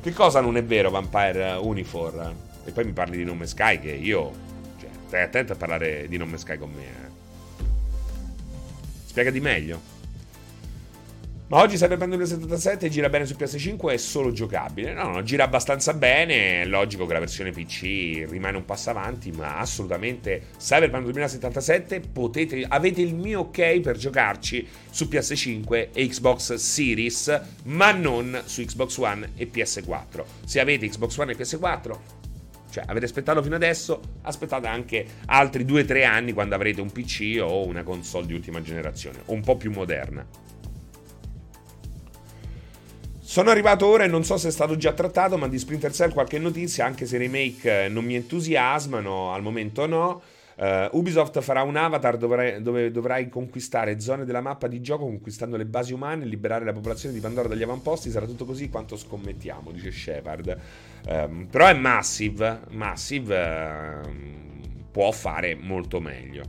Che cosa non è vero, Vampire Unifor? E poi mi parli di Nome Sky, che io. Cioè, stai attento a parlare di Nome Sky con me, eh. Spiegati meglio. Ma oggi Cyberpunk 2077 gira bene su PS5 è solo giocabile. No, no, gira abbastanza bene. È logico che la versione PC rimane un passo avanti, ma assolutamente Cyberpunk 2077 potete, avete il mio ok per giocarci su PS5 e Xbox Series, ma non su Xbox One e PS4. Se avete Xbox One e PS4, cioè avete aspettato fino adesso, aspettate anche altri 2-3 anni quando avrete un PC o una console di ultima generazione, un po' più moderna. Sono arrivato ora e non so se è stato già trattato, ma di Splinter Cell qualche notizia, anche se i remake eh, non mi entusiasmano, al momento no. Uh, Ubisoft farà un avatar dove, dove, dovrai conquistare zone della mappa di gioco conquistando le basi umane e liberare la popolazione di Pandora dagli avamposti. Sarà tutto così quanto scommettiamo, dice Shepard. Um, però è Massive. Massive uh, può fare molto meglio.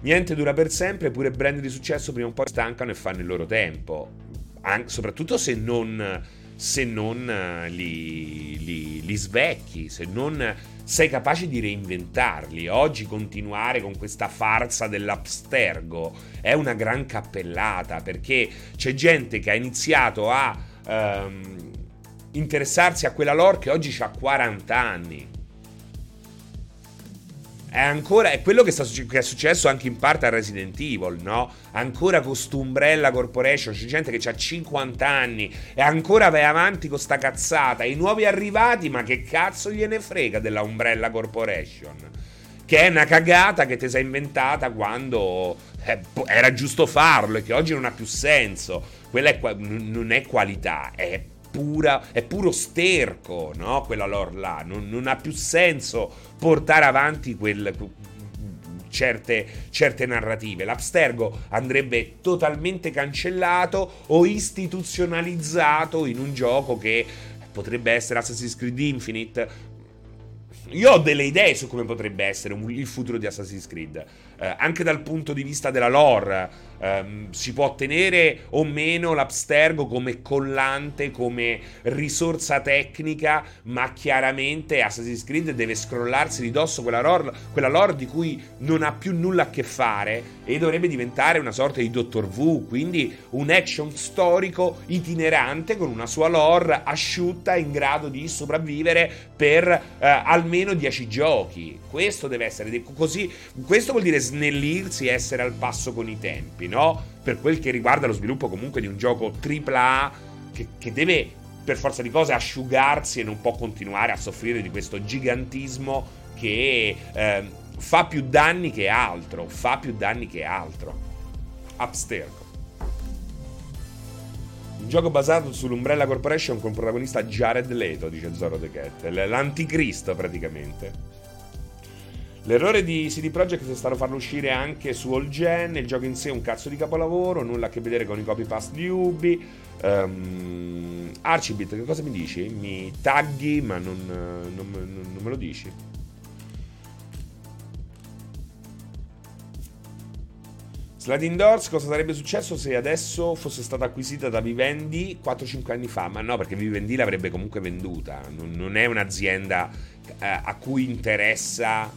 Niente dura per sempre, pure brand di successo prima o poi stancano e fanno il loro tempo anche, soprattutto se non, se non eh, li, li, li svecchi, se non sei capace di reinventarli. Oggi continuare con questa farsa dell'abstergo è una gran cappellata perché c'è gente che ha iniziato a um, interessarsi a quella lore che oggi ha 40 anni è ancora è quello che, sta, che, è successo anche in parte a Resident Evil, no? Ancora con Umbrella Corporation, c'è gente che ha 50 anni e ancora vai avanti con sta cazzata. I nuovi arrivati, ma che cazzo gliene frega della Umbrella Corporation? Che è una cagata che ti sei inventata quando eh, era giusto farlo e che oggi non ha più senso. Quella è, non è qualità, è pura, è puro sterco, no? Quella lore là, non, non ha più senso portare avanti quel, certe, certe narrative. L'Abstergo andrebbe totalmente cancellato o istituzionalizzato in un gioco che potrebbe essere Assassin's Creed Infinite. Io ho delle idee su come potrebbe essere il futuro di Assassin's Creed, eh, anche dal punto di vista della lore Um, si può tenere o meno l'Abstergo come collante, come risorsa tecnica, ma chiaramente Assassin's Creed deve scrollarsi di dosso quella lore, quella lore di cui non ha più nulla a che fare e dovrebbe diventare una sorta di Dottor Wu, quindi un action storico itinerante con una sua lore asciutta in grado di sopravvivere per uh, almeno 10 giochi. Questo deve essere così, questo vuol dire snellirsi e essere al passo con i tempi, no? Per quel che riguarda lo sviluppo comunque di un gioco AAA che, che deve per forza di cose asciugarsi e non può continuare a soffrire di questo gigantismo che eh, fa più danni che altro, fa più danni che altro. Upstairs. Un gioco basato sull'Umbrella Corporation con protagonista Jared Leto, dice Zoro The Cat. L'anticristo praticamente. L'errore di CD Projekt è stato farlo uscire anche su All Gen. Il gioco in sé è un cazzo di capolavoro, nulla a che vedere con i copy paste di Ubi. Um, Archibald, che cosa mi dici? Mi tagli, ma non, non, non, non me lo dici. Sliding Doors, cosa sarebbe successo se adesso fosse stata acquisita da Vivendi 4-5 anni fa? Ma no, perché Vivendi l'avrebbe comunque venduta. Non, non è un'azienda eh, a cui interessa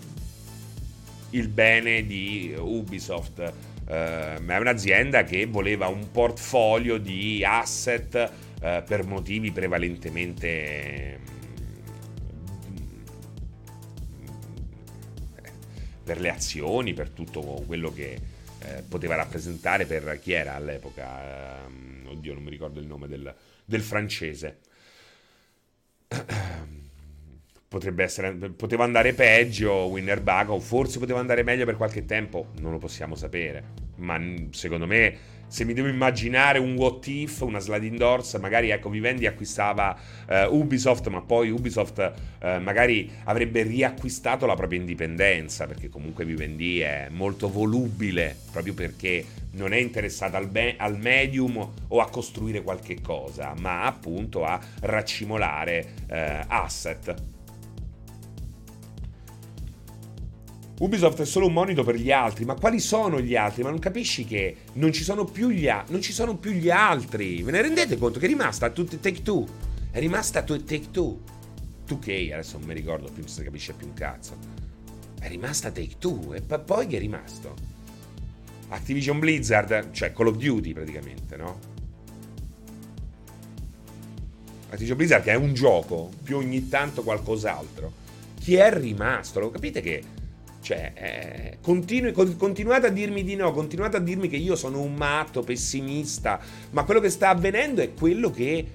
il bene di Ubisoft. Eh, è un'azienda che voleva un portfolio di asset eh, per motivi prevalentemente mm, per le azioni, per tutto quello che eh, poteva rappresentare per chi era all'epoca. Ehm, oddio, non mi ricordo il nome del, del francese. potrebbe essere, poteva andare peggio Winner Bug forse poteva andare meglio per qualche tempo, non lo possiamo sapere. Ma secondo me, se mi devo immaginare un what if, una sliding doors, magari ecco Vivendi acquistava uh, Ubisoft, ma poi Ubisoft uh, magari avrebbe riacquistato la propria indipendenza, perché comunque Vivendi è molto volubile, proprio perché non è interessata al, be- al medium o a costruire qualche cosa, ma appunto a raccimolare uh, asset. Ubisoft è solo un monito per gli altri, ma quali sono gli altri? Ma non capisci che non ci sono più gli, a- non ci sono più gli altri? Ve ne rendete conto che è rimasta tutta Take Two? È rimasta Take Two. 2K, adesso non mi ricordo più, non si capisce più un cazzo. È rimasta Take Two e poi che è rimasto? Activision Blizzard, cioè Call of Duty praticamente, no? Activision Blizzard che è un gioco, più ogni tanto qualcos'altro. Chi è rimasto? Lo capite che cioè, eh, continui, continuate a dirmi di no, continuate a dirmi che io sono un matto, pessimista, ma quello che sta avvenendo è quello che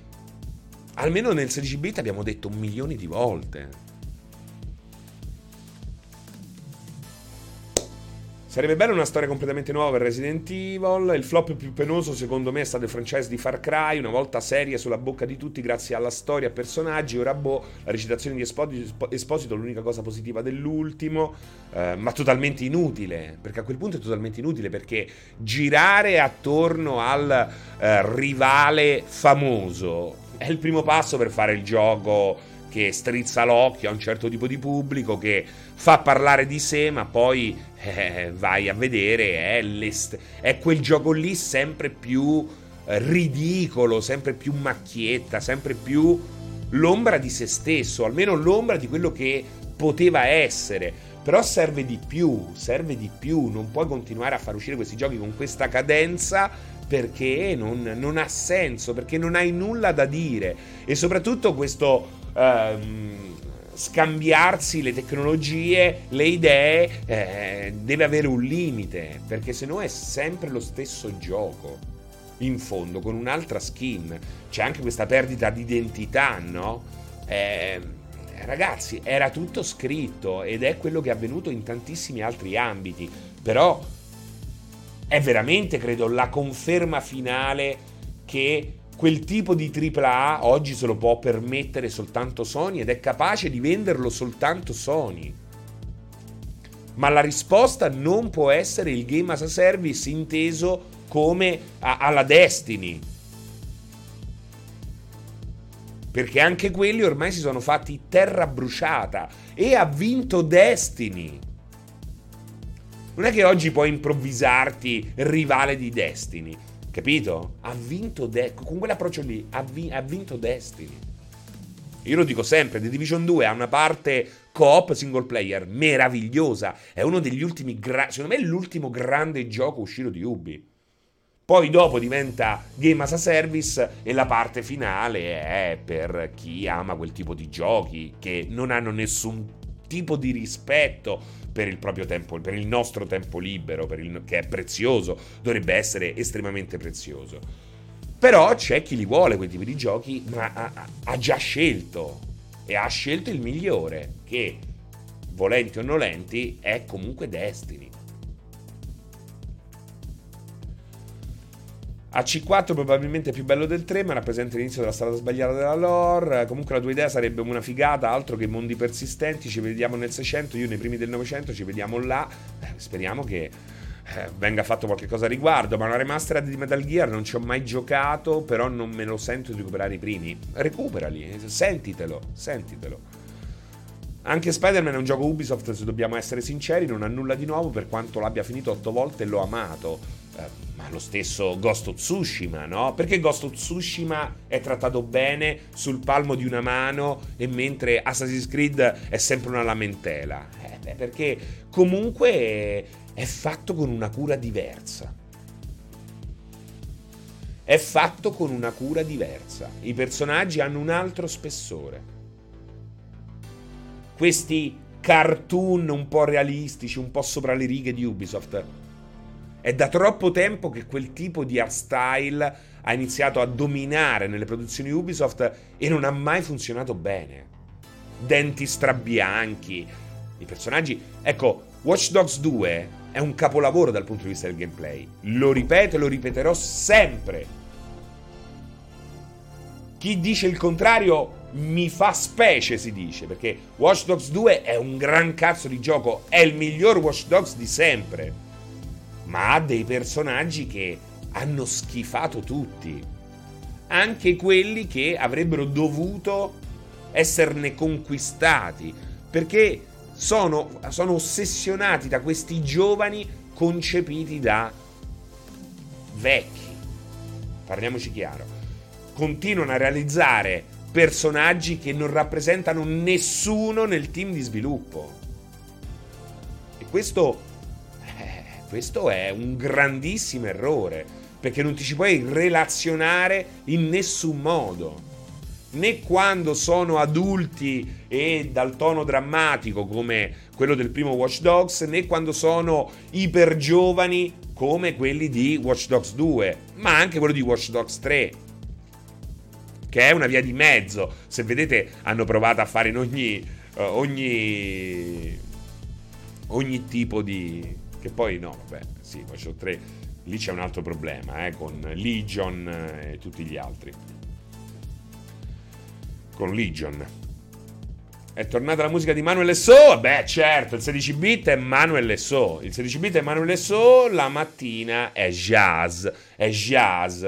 almeno nel 16 bit abbiamo detto un milione di volte. Sarebbe bella una storia completamente nuova per Resident Evil. Il flop più penoso, secondo me, è stato il franchise di Far Cry, una volta seria sulla bocca di tutti grazie alla storia personaggi. Ora, boh, la recitazione di Esposito è l'unica cosa positiva dell'ultimo, eh, ma totalmente inutile. Perché a quel punto è totalmente inutile, perché girare attorno al eh, rivale famoso è il primo passo per fare il gioco che strizza l'occhio a un certo tipo di pubblico, che fa parlare di sé, ma poi eh, vai a vedere, è, è, quel gioco lì sempre più eh, ridicolo, sempre più macchietta, sempre più l'ombra di se stesso, almeno l'ombra di quello che poteva essere. Però serve di più, serve di più, non puoi continuare a far uscire questi giochi con questa cadenza perché non, non ha senso, perché non hai nulla da dire. E soprattutto questo ehm, scambiarsi le tecnologie, le idee, eh, deve avere un limite, perché se no è sempre lo stesso gioco. In fondo, con un'altra skin. C'è anche questa perdita di identità, no? Eh, ragazzi, era tutto scritto ed è quello che è avvenuto in tantissimi altri ambiti. Però è veramente, credo, la conferma finale che quel tipo di AAA oggi se lo può permettere soltanto Sony ed è capace di venderlo soltanto Sony. Ma la risposta non può essere il game as a service inteso come a- alla Destiny. Perché anche quelli ormai si sono fatti terra bruciata e ha vinto Destiny. Non è che oggi puoi improvvisarti rivale di Destiny, capito? Ha vinto De- con quell'approccio lì, ha, vi- ha vinto Destiny. Io lo dico sempre, The Division 2 ha una parte co-op single player meravigliosa, è uno degli ultimi, gra- secondo me è l'ultimo grande gioco uscito di Ubi. Poi dopo diventa game as a service e la parte finale è per chi ama quel tipo di giochi che non hanno nessun tipo di rispetto per il proprio tempo, per il nostro tempo libero, il, che è prezioso, dovrebbe essere estremamente prezioso. Però c'è chi li vuole quei tipi di giochi, ma ha, ha già scelto e ha scelto il migliore, che volenti o nolenti è comunque Destiny. AC4 probabilmente più bello del 3, ma rappresenta l'inizio della strada sbagliata della lore. Comunque la tua idea sarebbe una figata, altro che mondi persistenti. Ci vediamo nel 600, io nei primi del 900, ci vediamo là. Eh, speriamo che eh, venga fatto qualche cosa a riguardo. Ma una remastered di Metal Gear non ci ho mai giocato, però non me lo sento di recuperare i primi. Recuperali, sentitelo, sentitelo. Anche Spider-Man è un gioco Ubisoft, se dobbiamo essere sinceri, non ha nulla di nuovo per quanto l'abbia finito otto volte e l'ho amato. Eh, ma lo stesso Ghost of Tsushima, no? Perché Ghost of Tsushima è trattato bene sul palmo di una mano e mentre Assassin's Creed è sempre una lamentela? Eh, beh, perché comunque è fatto con una cura diversa. È fatto con una cura diversa. I personaggi hanno un altro spessore. Questi cartoon un po' realistici, un po' sopra le righe di Ubisoft è da troppo tempo che quel tipo di art style ha iniziato a dominare nelle produzioni Ubisoft e non ha mai funzionato bene. Denti strabianchi, i personaggi... Ecco, Watch Dogs 2 è un capolavoro dal punto di vista del gameplay. Lo ripeto e lo ripeterò sempre. Chi dice il contrario mi fa specie, si dice, perché Watch Dogs 2 è un gran cazzo di gioco, è il miglior Watch Dogs di sempre ma ha dei personaggi che hanno schifato tutti. Anche quelli che avrebbero dovuto esserne conquistati, perché sono, sono ossessionati da questi giovani concepiti da vecchi. Parliamoci chiaro. Continuano a realizzare personaggi che non rappresentano nessuno nel team di sviluppo. E questo questo è un grandissimo errore, perché non ti ci puoi relazionare in nessun modo. Né quando sono adulti e dal tono drammatico come quello del primo Watch Dogs, né quando sono iper giovani come quelli di Watch Dogs 2, ma anche quello di Watch Dogs 3 che è una via di mezzo. Se vedete, hanno provato a fare in ogni, uh, ogni, ogni tipo di, che poi no, vabbè, sì, poi c'ho tre. Lì c'è un altro problema, eh, con Legion e tutti gli altri. Con Legion. È tornata la musica di Manuel So? Beh, certo, il 16 bit è Manuel So. Il 16 bit è Manuel So, la mattina è jazz. È jazz.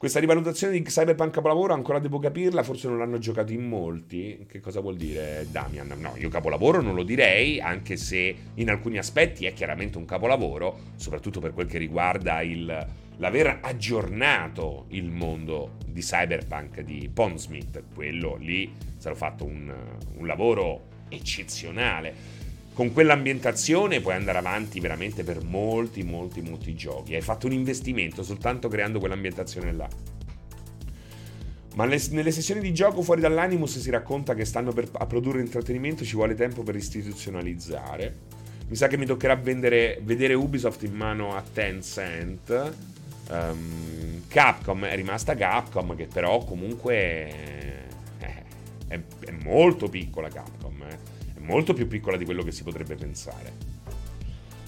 Questa rivalutazione di Cyberpunk Capolavoro ancora devo capirla, forse non l'hanno giocato in molti. Che cosa vuol dire Damian? No, io capolavoro non lo direi, anche se in alcuni aspetti è chiaramente un capolavoro, soprattutto per quel che riguarda il, l'aver aggiornato il mondo di Cyberpunk di Pondsmith. Quello lì sarà fatto un, un lavoro eccezionale con quell'ambientazione puoi andare avanti veramente per molti, molti, molti giochi. Hai fatto un investimento soltanto creando quell'ambientazione là. Ma nelle sessioni di gioco fuori dall'Animus si racconta che stanno per, a produrre intrattenimento, ci vuole tempo per istituzionalizzare. Mi sa che mi toccherà vendere, vedere Ubisoft in mano a Tencent. Um, Capcom è rimasta Capcom, che però comunque è, è, è molto piccola Capcom. Eh molto più piccola di quello che si potrebbe pensare.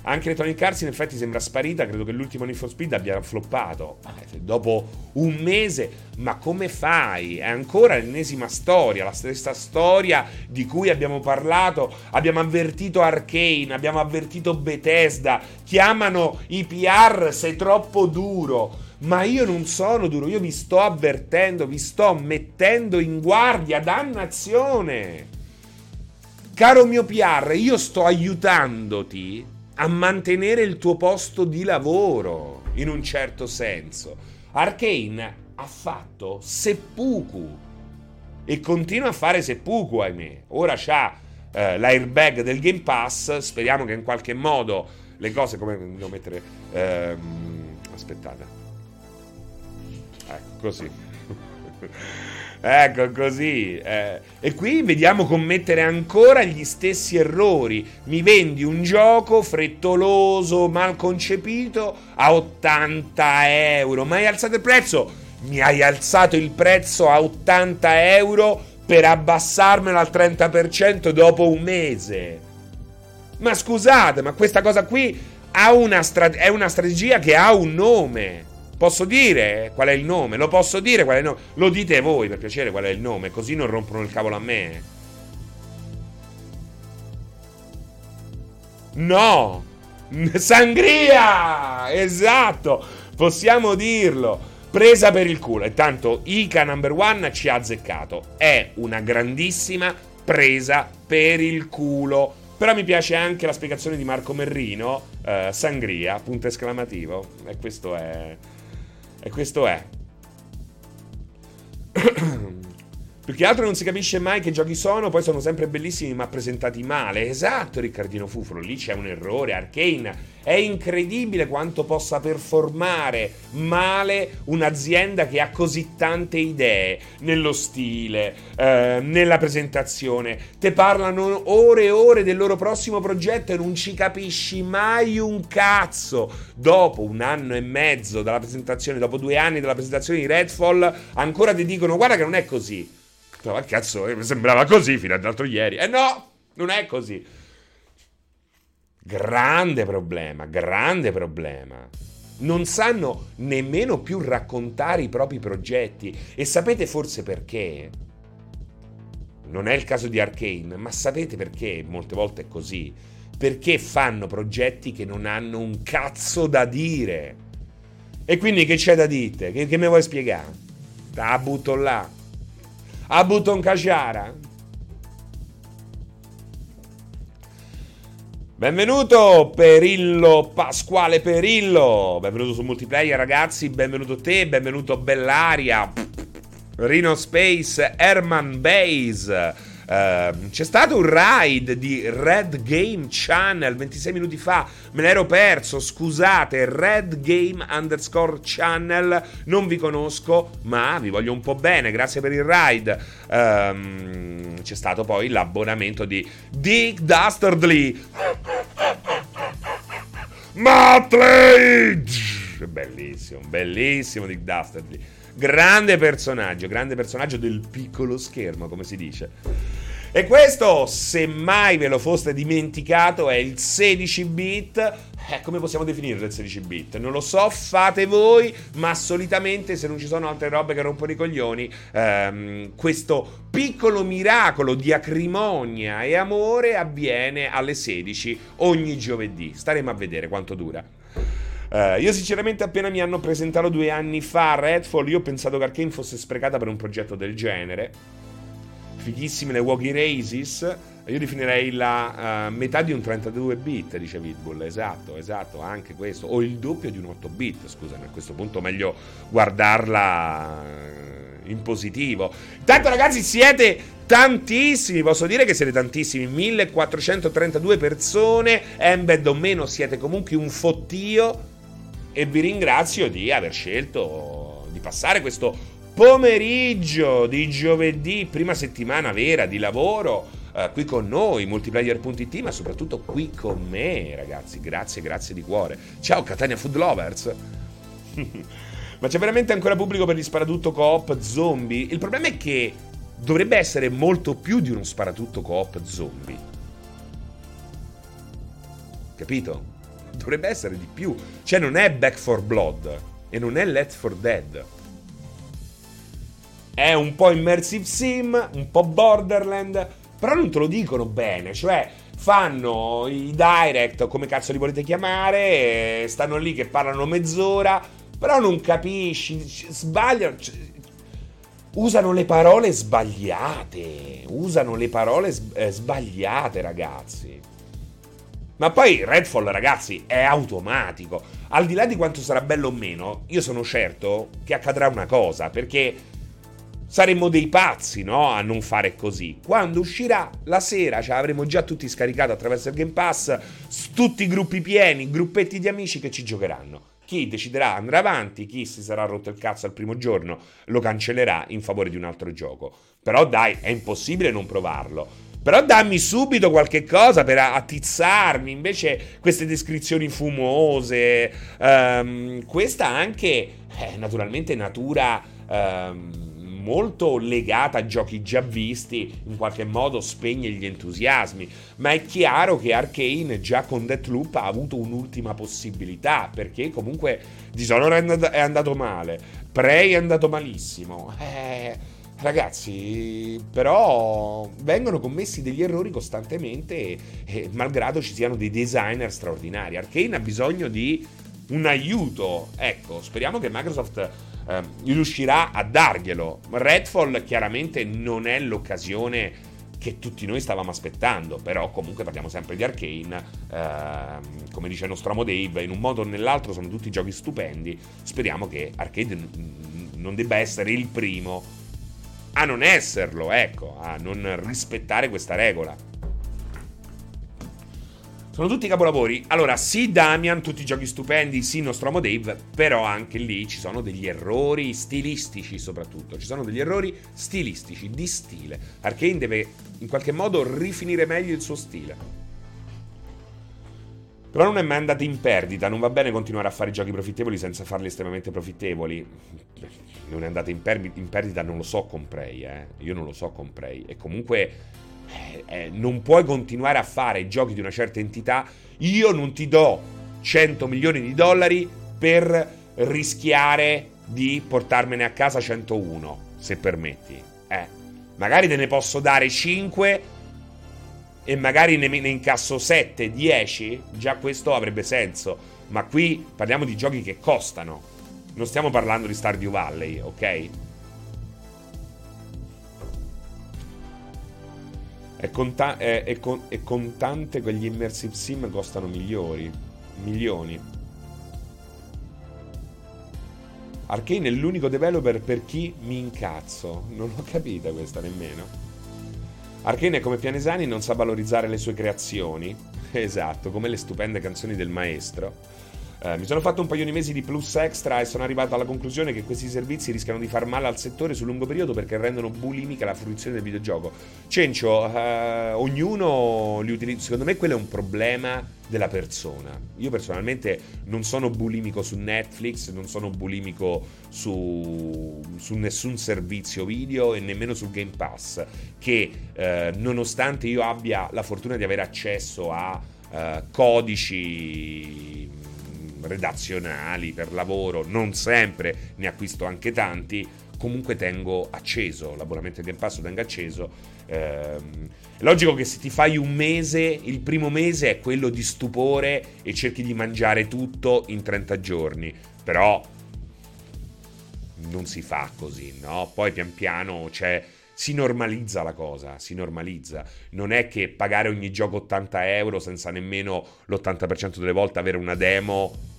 Anche Electronic Arts in effetti sembra sparita, credo che l'ultimo Need for Speed abbia floppato. Eh, dopo un mese, ma come fai? È ancora l'ennesima storia, la stessa storia di cui abbiamo parlato, abbiamo avvertito Arkane, abbiamo avvertito Bethesda, chiamano i PR sei troppo duro. Ma io non sono duro, io vi sto avvertendo, vi sto mettendo in guardia, dannazione. Caro mio PR, io sto aiutandoti a mantenere il tuo posto di lavoro, in un certo senso. Arkane ha fatto seppuku e continua a fare seppuku, ahimè. Ora c'ha eh, l'airbag del Game Pass, speriamo che in qualche modo le cose come devo mettere ehm, aspettate. Ecco così. Ecco così. Eh. E qui vediamo commettere ancora gli stessi errori. Mi vendi un gioco frettoloso, mal concepito a 80 euro. Ma hai alzato il prezzo? Mi hai alzato il prezzo a 80 euro per abbassarmelo al 30% dopo un mese. Ma scusate, ma questa cosa qui una stra- è una strategia che ha un nome. Posso dire qual è il nome? Lo posso dire qual è il nome? Lo dite voi per piacere qual è il nome, così non rompono il cavolo a me. No! Sangria! Esatto! Possiamo dirlo! Presa per il culo. E tanto Ica number one ci ha azzeccato. È una grandissima presa per il culo. Però mi piace anche la spiegazione di Marco Merrino, eh, Sangria, punto esclamativo. E questo è e questo è. Più che altro non si capisce mai che giochi sono, poi sono sempre bellissimi ma presentati male. Esatto, Riccardino Fufolo, lì c'è un errore. Arcane è incredibile quanto possa performare male un'azienda che ha così tante idee nello stile, eh, nella presentazione. Te parlano ore e ore del loro prossimo progetto e non ci capisci mai un cazzo. Dopo un anno e mezzo dalla presentazione, dopo due anni dalla presentazione di Redfall, ancora ti dicono guarda che non è così. Ma cazzo, eh, sembrava così fino ad l'altro ieri. E eh no, non è così. Grande problema, grande problema. Non sanno nemmeno più raccontare i propri progetti. E sapete forse perché? Non è il caso di Arkane, ma sapete perché molte volte è così? Perché fanno progetti che non hanno un cazzo da dire. E quindi che c'è da dire? Che, che mi vuoi spiegare? La butto là. A butto un caciara. Benvenuto Perillo, Pasquale Perillo, benvenuto su multiplayer ragazzi, benvenuto te, benvenuto Bellaria, Rino Space, Herman Base, Uh, c'è stato un raid di Red Game Channel 26 minuti fa, me l'ero perso, scusate, Red Game underscore channel, non vi conosco, ma vi voglio un po' bene, grazie per il raid. Um, c'è stato poi l'abbonamento di Dick Dastardly. Matley! Bellissimo, bellissimo Dick Dastardly. Grande personaggio, grande personaggio del piccolo schermo, come si dice. E questo, se mai ve lo foste dimenticato, è il 16 bit. Eh, come possiamo definirlo il 16 bit? Non lo so, fate voi, ma solitamente se non ci sono altre robe che rompono i coglioni, ehm, questo piccolo miracolo di acrimonia e amore avviene alle 16 ogni giovedì. Staremo a vedere quanto dura. Uh, io sinceramente appena mi hanno presentato due anni fa Redfall, io ho pensato che Arkane fosse sprecata per un progetto del genere fighissime le walkie races. Io definirei la uh, metà di un 32 bit, dice Vidbull. Esatto, esatto, anche questo. O il doppio di un 8 bit, scusami, a questo punto meglio guardarla eh, in positivo. Tanto ragazzi siete tantissimi, posso dire che siete tantissimi, 1432 persone, embed o meno siete comunque un fottio e vi ringrazio di aver scelto di passare questo pomeriggio di giovedì, prima settimana vera di lavoro, uh, qui con noi, multiplayer.it, ma soprattutto qui con me, ragazzi. Grazie, grazie di cuore. Ciao Catania Food Lovers. ma c'è veramente ancora pubblico per gli sparatutto coop zombie? Il problema è che dovrebbe essere molto più di uno sparatutto coop zombie. Capito? Dovrebbe essere di più. Cioè non è Back for Blood e non è Let for Dead. È un po' immersive sim, un po' Borderland, però non te lo dicono bene, cioè fanno i direct, come cazzo li volete chiamare, stanno lì che parlano mezz'ora, però non capisci, sbagliano, usano le parole sbagliate, usano le parole eh, sbagliate ragazzi. Ma poi Redfall ragazzi è automatico, al di là di quanto sarà bello o meno, io sono certo che accadrà una cosa, perché saremmo dei pazzi, no? A non fare così. Quando uscirà la sera, ce l'avremo già tutti scaricato attraverso il Game Pass, tutti i gruppi pieni, gruppetti di amici che ci giocheranno. Chi deciderà andrà avanti, chi si sarà rotto il cazzo al primo giorno lo cancellerà in favore di un altro gioco. Però dai, è impossibile non provarlo. Però dammi subito qualche cosa per attizzarmi. Invece queste descrizioni fumose. Um, questa anche, eh, naturalmente, natura. Um, molto legata a giochi già visti, in qualche modo spegne gli entusiasmi, ma è chiaro che Arkane già con Deathloop ha avuto un'ultima possibilità, perché comunque Dishonored è andato male, Prey è andato malissimo. Eh, ragazzi, però vengono commessi degli errori costantemente, e, e, malgrado ci siano dei designer straordinari. Arkane ha bisogno di un aiuto. Ecco, speriamo che Microsoft eh, riuscirà a darglielo. Redfall chiaramente non è l'occasione che tutti noi stavamo aspettando, però comunque parliamo sempre di Arkane, eh, come dice il nostro amo Dave, in un modo o nell'altro sono tutti giochi stupendi, speriamo che Arcade non debba essere il primo a non esserlo, ecco, a non rispettare questa regola. Sono tutti capolavori. Allora, sì, Damian, tutti giochi stupendi, sì, Nostromo Dave, però anche lì ci sono degli errori stilistici soprattutto. Ci sono degli errori stilistici, di stile. Arkane deve in qualche modo rifinire meglio il suo stile. Però non è mai andata in perdita, non va bene continuare a fare giochi profittevoli senza farli estremamente profittevoli. Non è andata in, per- in perdita, non lo so con Prey, eh. Io non lo so con Prey. E comunque eh, eh, non puoi continuare a fare giochi di una certa entità. Io non ti do 100 milioni di dollari per rischiare di portarmene a casa 101, se permetti. Eh, magari te ne posso dare 5 e magari ne, ne incasso 7, 10. Già questo avrebbe senso. Ma qui parliamo di giochi che costano. Non stiamo parlando di Stardew Valley, ok? È, conta- è, è, con- è contante che gli immersive sim costano milioni. Milioni. Arkane è l'unico developer per chi mi incazzo. Non l'ho capita questa nemmeno. Arkane è come Pianesani non sa valorizzare le sue creazioni. Esatto, come le stupende canzoni del maestro. Eh, mi sono fatto un paio di mesi di plus extra e sono arrivato alla conclusione che questi servizi rischiano di far male al settore sul lungo periodo perché rendono bulimica la fruizione del videogioco. Cencio, eh, ognuno li utilizza. Secondo me quello è un problema della persona. Io personalmente non sono bulimico su Netflix, non sono bulimico su, su nessun servizio video e nemmeno sul Game Pass, che eh, nonostante io abbia la fortuna di avere accesso a uh, codici redazionali, per lavoro, non sempre, ne acquisto anche tanti, comunque tengo acceso, l'abbonamento del Game Pass tengo acceso. Ehm, è logico che se ti fai un mese, il primo mese è quello di stupore e cerchi di mangiare tutto in 30 giorni, però non si fa così, no? Poi pian piano c'è si normalizza la cosa, si normalizza. Non è che pagare ogni gioco 80 euro senza nemmeno l'80% delle volte avere una demo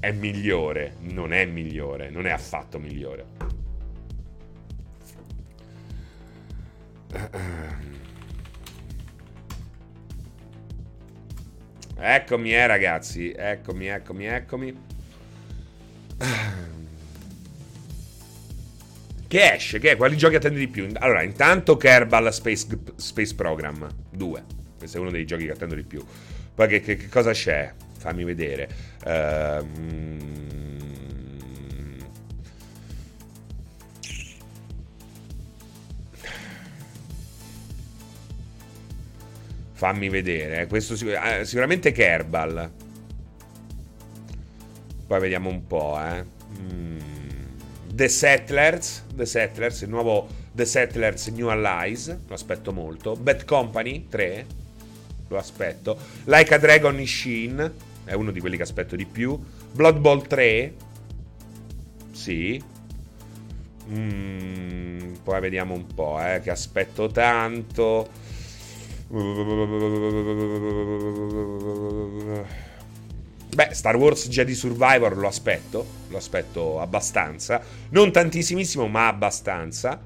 è migliore. Non è migliore, non è affatto migliore. Eccomi, eh, ragazzi. Eccomi, eccomi, eccomi. Che esce? Che è? Quali giochi attendi di più? Allora, intanto Kerbal Space, Space Program 2. Questo è uno dei giochi che attendo di più. Poi che, che, che cosa c'è? Fammi vedere. Ehm... Fammi vedere. Questo sicur- ah, sicuramente Kerbal. Poi vediamo un po', eh. Mm. The Settlers, The Settlers, il nuovo The Settlers New Allies, lo aspetto molto. Bad Company 3, lo aspetto. Like a Dragon Ishin, è uno di quelli che aspetto di più. Blood Bowl 3, sì. Mm, poi vediamo un po', eh, che aspetto tanto. Beh, Star Wars Jedi Survivor lo aspetto, lo aspetto abbastanza. Non tantissimissimo, ma abbastanza.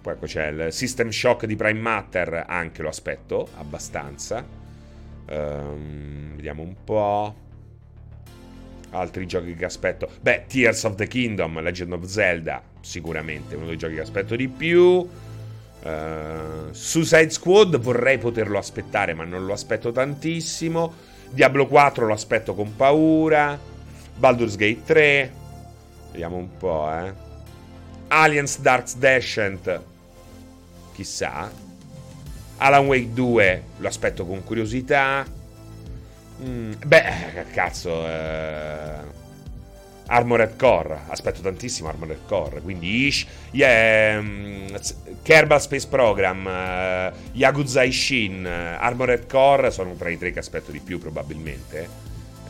Poi ecco c'è il System Shock di Prime Matter, anche lo aspetto abbastanza. Um, vediamo un po'. Altri giochi che aspetto. Beh, Tears of the Kingdom, Legend of Zelda, sicuramente uno dei giochi che aspetto di più. Uh, Suicide Squad vorrei poterlo aspettare, ma non lo aspetto tantissimo. Diablo 4 lo aspetto con paura. Baldur's Gate 3. Vediamo un po', eh. Aliens Dark Descent. Chissà. Alan Wake 2 lo aspetto con curiosità. Mm, beh, cazzo. Eh... Armored Core, aspetto tantissimo Armored Core, quindi Ish, yeah, um, Kerbal Space Program, uh, Yakuza Ishin, uh, Armored Core sono tra i tre che aspetto di più probabilmente,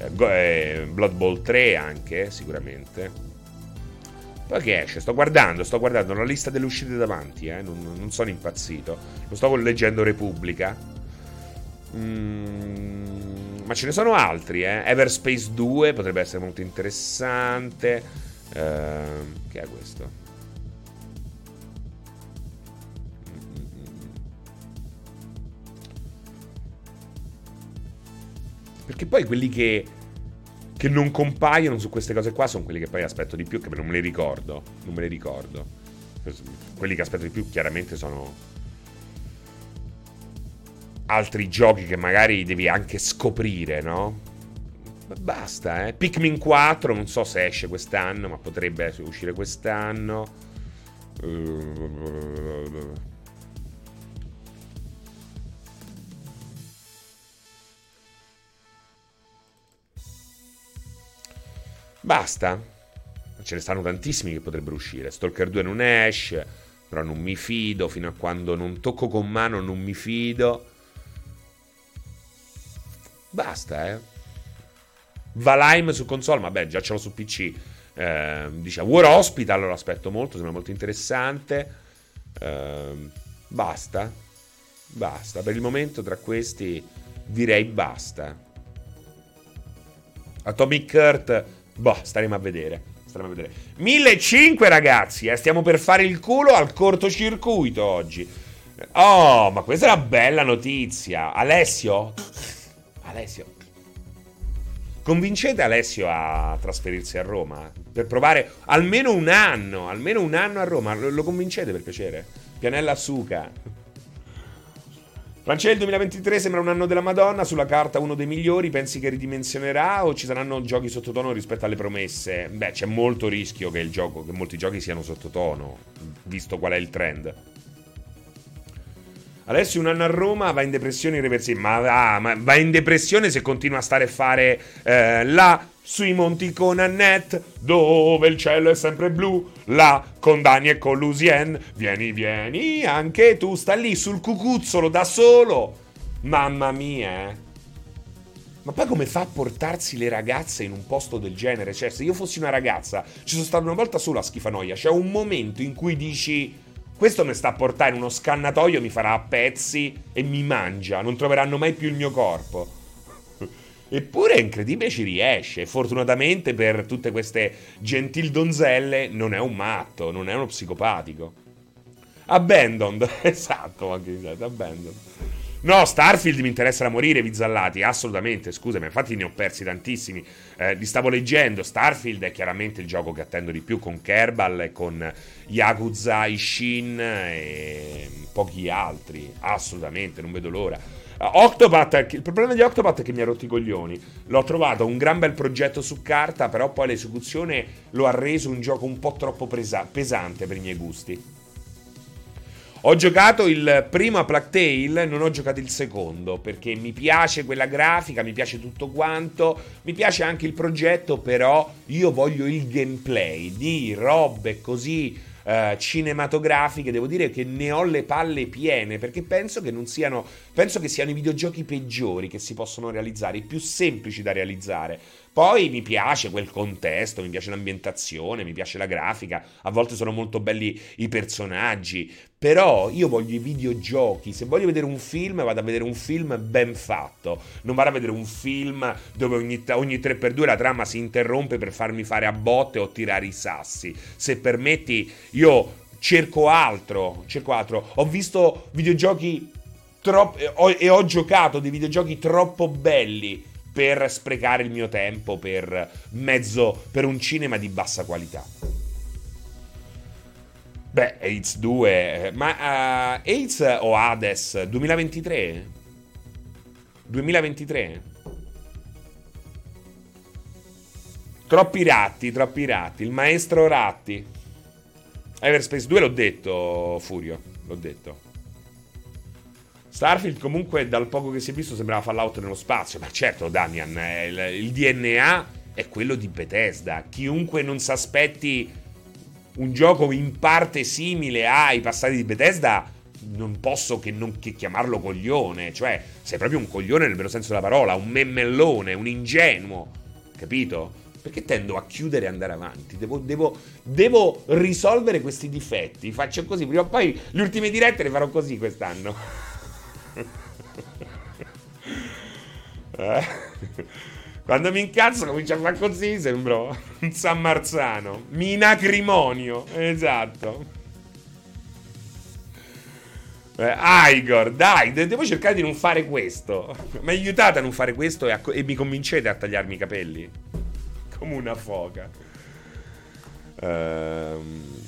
uh, eh, Blood Bowl 3 anche sicuramente. Poi che esce? Sto guardando, sto guardando la lista delle uscite davanti, eh? non, non, sono impazzito, non sto leggendo Repubblica. Mmm ma ce ne sono altri, eh. Everspace 2 potrebbe essere molto interessante. Uh, che è questo? Perché poi quelli che, che non compaiono su queste cose qua sono quelli che poi aspetto di più, che non me li ricordo. Non me li ricordo. Quelli che aspetto di più chiaramente sono altri giochi che magari devi anche scoprire, no? Basta, eh. Pikmin 4, non so se esce quest'anno, ma potrebbe uscire quest'anno. Basta. Ce ne stanno tantissimi che potrebbero uscire. Stalker 2 non esce, però non mi fido. Fino a quando non tocco con mano non mi fido. Basta, eh. Valheim su console, vabbè, già ce l'ho su PC. Eh, dice War Hospital, lo aspetto molto, sembra molto interessante. Eh, basta. Basta. Per il momento tra questi direi basta. Atomic Heart, boh, staremo a vedere. Staremo a vedere. 1005 ragazzi, eh, stiamo per fare il culo al cortocircuito oggi. Oh, ma questa è una bella notizia. Alessio? Alessio. Convincete Alessio a trasferirsi a Roma per provare almeno un anno, almeno un anno a Roma. Lo convincete per piacere? Pianella Suca. Francesco 2023 sembra un anno della Madonna, sulla carta uno dei migliori, pensi che ridimensionerà o ci saranno giochi sottotono rispetto alle promesse? Beh, c'è molto rischio che, gioco, che molti giochi siano sottotono, visto qual è il trend. Alessio un anno a Roma va in depressione irreversibile. Ma va, ma va in depressione se continua a stare a fare eh, là sui monti con Annette, dove il cielo è sempre blu, là con Dani e con Lusien. Vieni, vieni, anche tu, sta lì sul cucuzzolo da solo. Mamma mia, eh. Ma poi come fa a portarsi le ragazze in un posto del genere? Cioè, se io fossi una ragazza, ci sono stato una volta solo a Schifanoia. C'è un momento in cui dici questo mi sta a portare in uno scannatoio, mi farà a pezzi e mi mangia. Non troveranno mai più il mio corpo. Eppure è incredibile ci riesce. Fortunatamente per tutte queste gentil donzelle non è un matto, non è uno psicopatico. Abandoned, esatto, anche Abandoned. No, Starfield mi interessa da morire, Vizzallati, assolutamente, scusami, infatti ne ho persi tantissimi. Eh, li stavo leggendo, Starfield è chiaramente il gioco che attendo di più con Kerbal e con Yakuza Ishin e pochi altri, assolutamente, non vedo l'ora. Uh, Octopath, il problema di Octopath è che mi ha rotto i coglioni. L'ho trovato un gran bel progetto su carta, però poi l'esecuzione lo ha reso un gioco un po' troppo presa- pesante per i miei gusti. Ho giocato il primo a Plague Tale, non ho giocato il secondo perché mi piace quella grafica, mi piace tutto quanto, mi piace anche il progetto, però io voglio il gameplay di robe così uh, cinematografiche, devo dire che ne ho le palle piene perché penso che non siano penso che siano i videogiochi peggiori che si possono realizzare, i più semplici da realizzare. Poi mi piace quel contesto, mi piace l'ambientazione, mi piace la grafica, a volte sono molto belli i personaggi, però io voglio i videogiochi, se voglio vedere un film vado a vedere un film ben fatto, non vado a vedere un film dove ogni, ogni 3x2 la trama si interrompe per farmi fare a botte o tirare i sassi. Se permetti, io cerco altro, cerco altro. Ho visto videogiochi troppo e ho giocato dei videogiochi troppo belli per sprecare il mio tempo per mezzo per un cinema di bassa qualità. Beh, AIDS 2, ma uh, AIDS o Hades 2023? 2023? Troppi ratti, troppi ratti. Il maestro ratti. Everspace 2 l'ho detto, Furio, l'ho detto. Starfield comunque dal poco che si è visto sembrava Fallout nello spazio, ma certo Damian, eh, il, il DNA è quello di Bethesda. Chiunque non si aspetti un gioco in parte simile ai passati di Bethesda, non posso che, non, che chiamarlo coglione. Cioè, sei proprio un coglione nel vero senso della parola, un memmellone, un ingenuo. Capito? Perché tendo a chiudere e andare avanti? Devo, devo, devo risolvere questi difetti. Faccio così, prima o poi le ultime dirette le farò così quest'anno. Eh? Quando mi incazzo comincio a fare così, sembro un San Marzano. Minacrimonio, esatto. Eh, Igor, dai, devo cercare di non fare questo. Mi aiutate a non fare questo e, a, e mi convincete a tagliarmi i capelli? Come una foca. Ehm...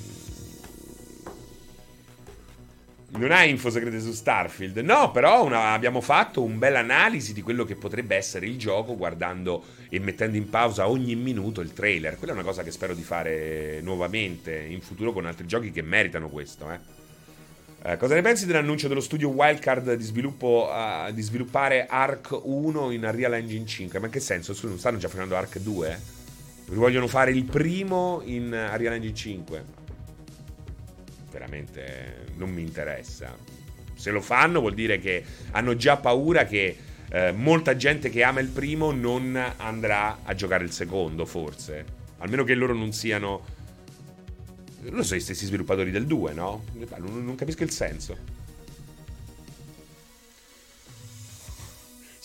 Non hai info segrete su Starfield? No, però una, abbiamo fatto un bel analisi di quello che potrebbe essere il gioco guardando e mettendo in pausa ogni minuto il trailer. Quella è una cosa che spero di fare nuovamente in futuro con altri giochi che meritano questo, eh. Eh, cosa ne pensi dell'annuncio dello studio Wildcard di, sviluppo, uh, di sviluppare Arc 1 in Unreal Engine 5? Ma in che senso? Non stanno già facendo Arc 2? Vogliono fare il primo in Unreal Engine 5? Veramente non mi interessa. Se lo fanno vuol dire che hanno già paura che eh, molta gente che ama il primo non andrà a giocare il secondo, forse. Almeno che loro non siano... Non so, gli stessi sviluppatori del 2, no? Non capisco il senso.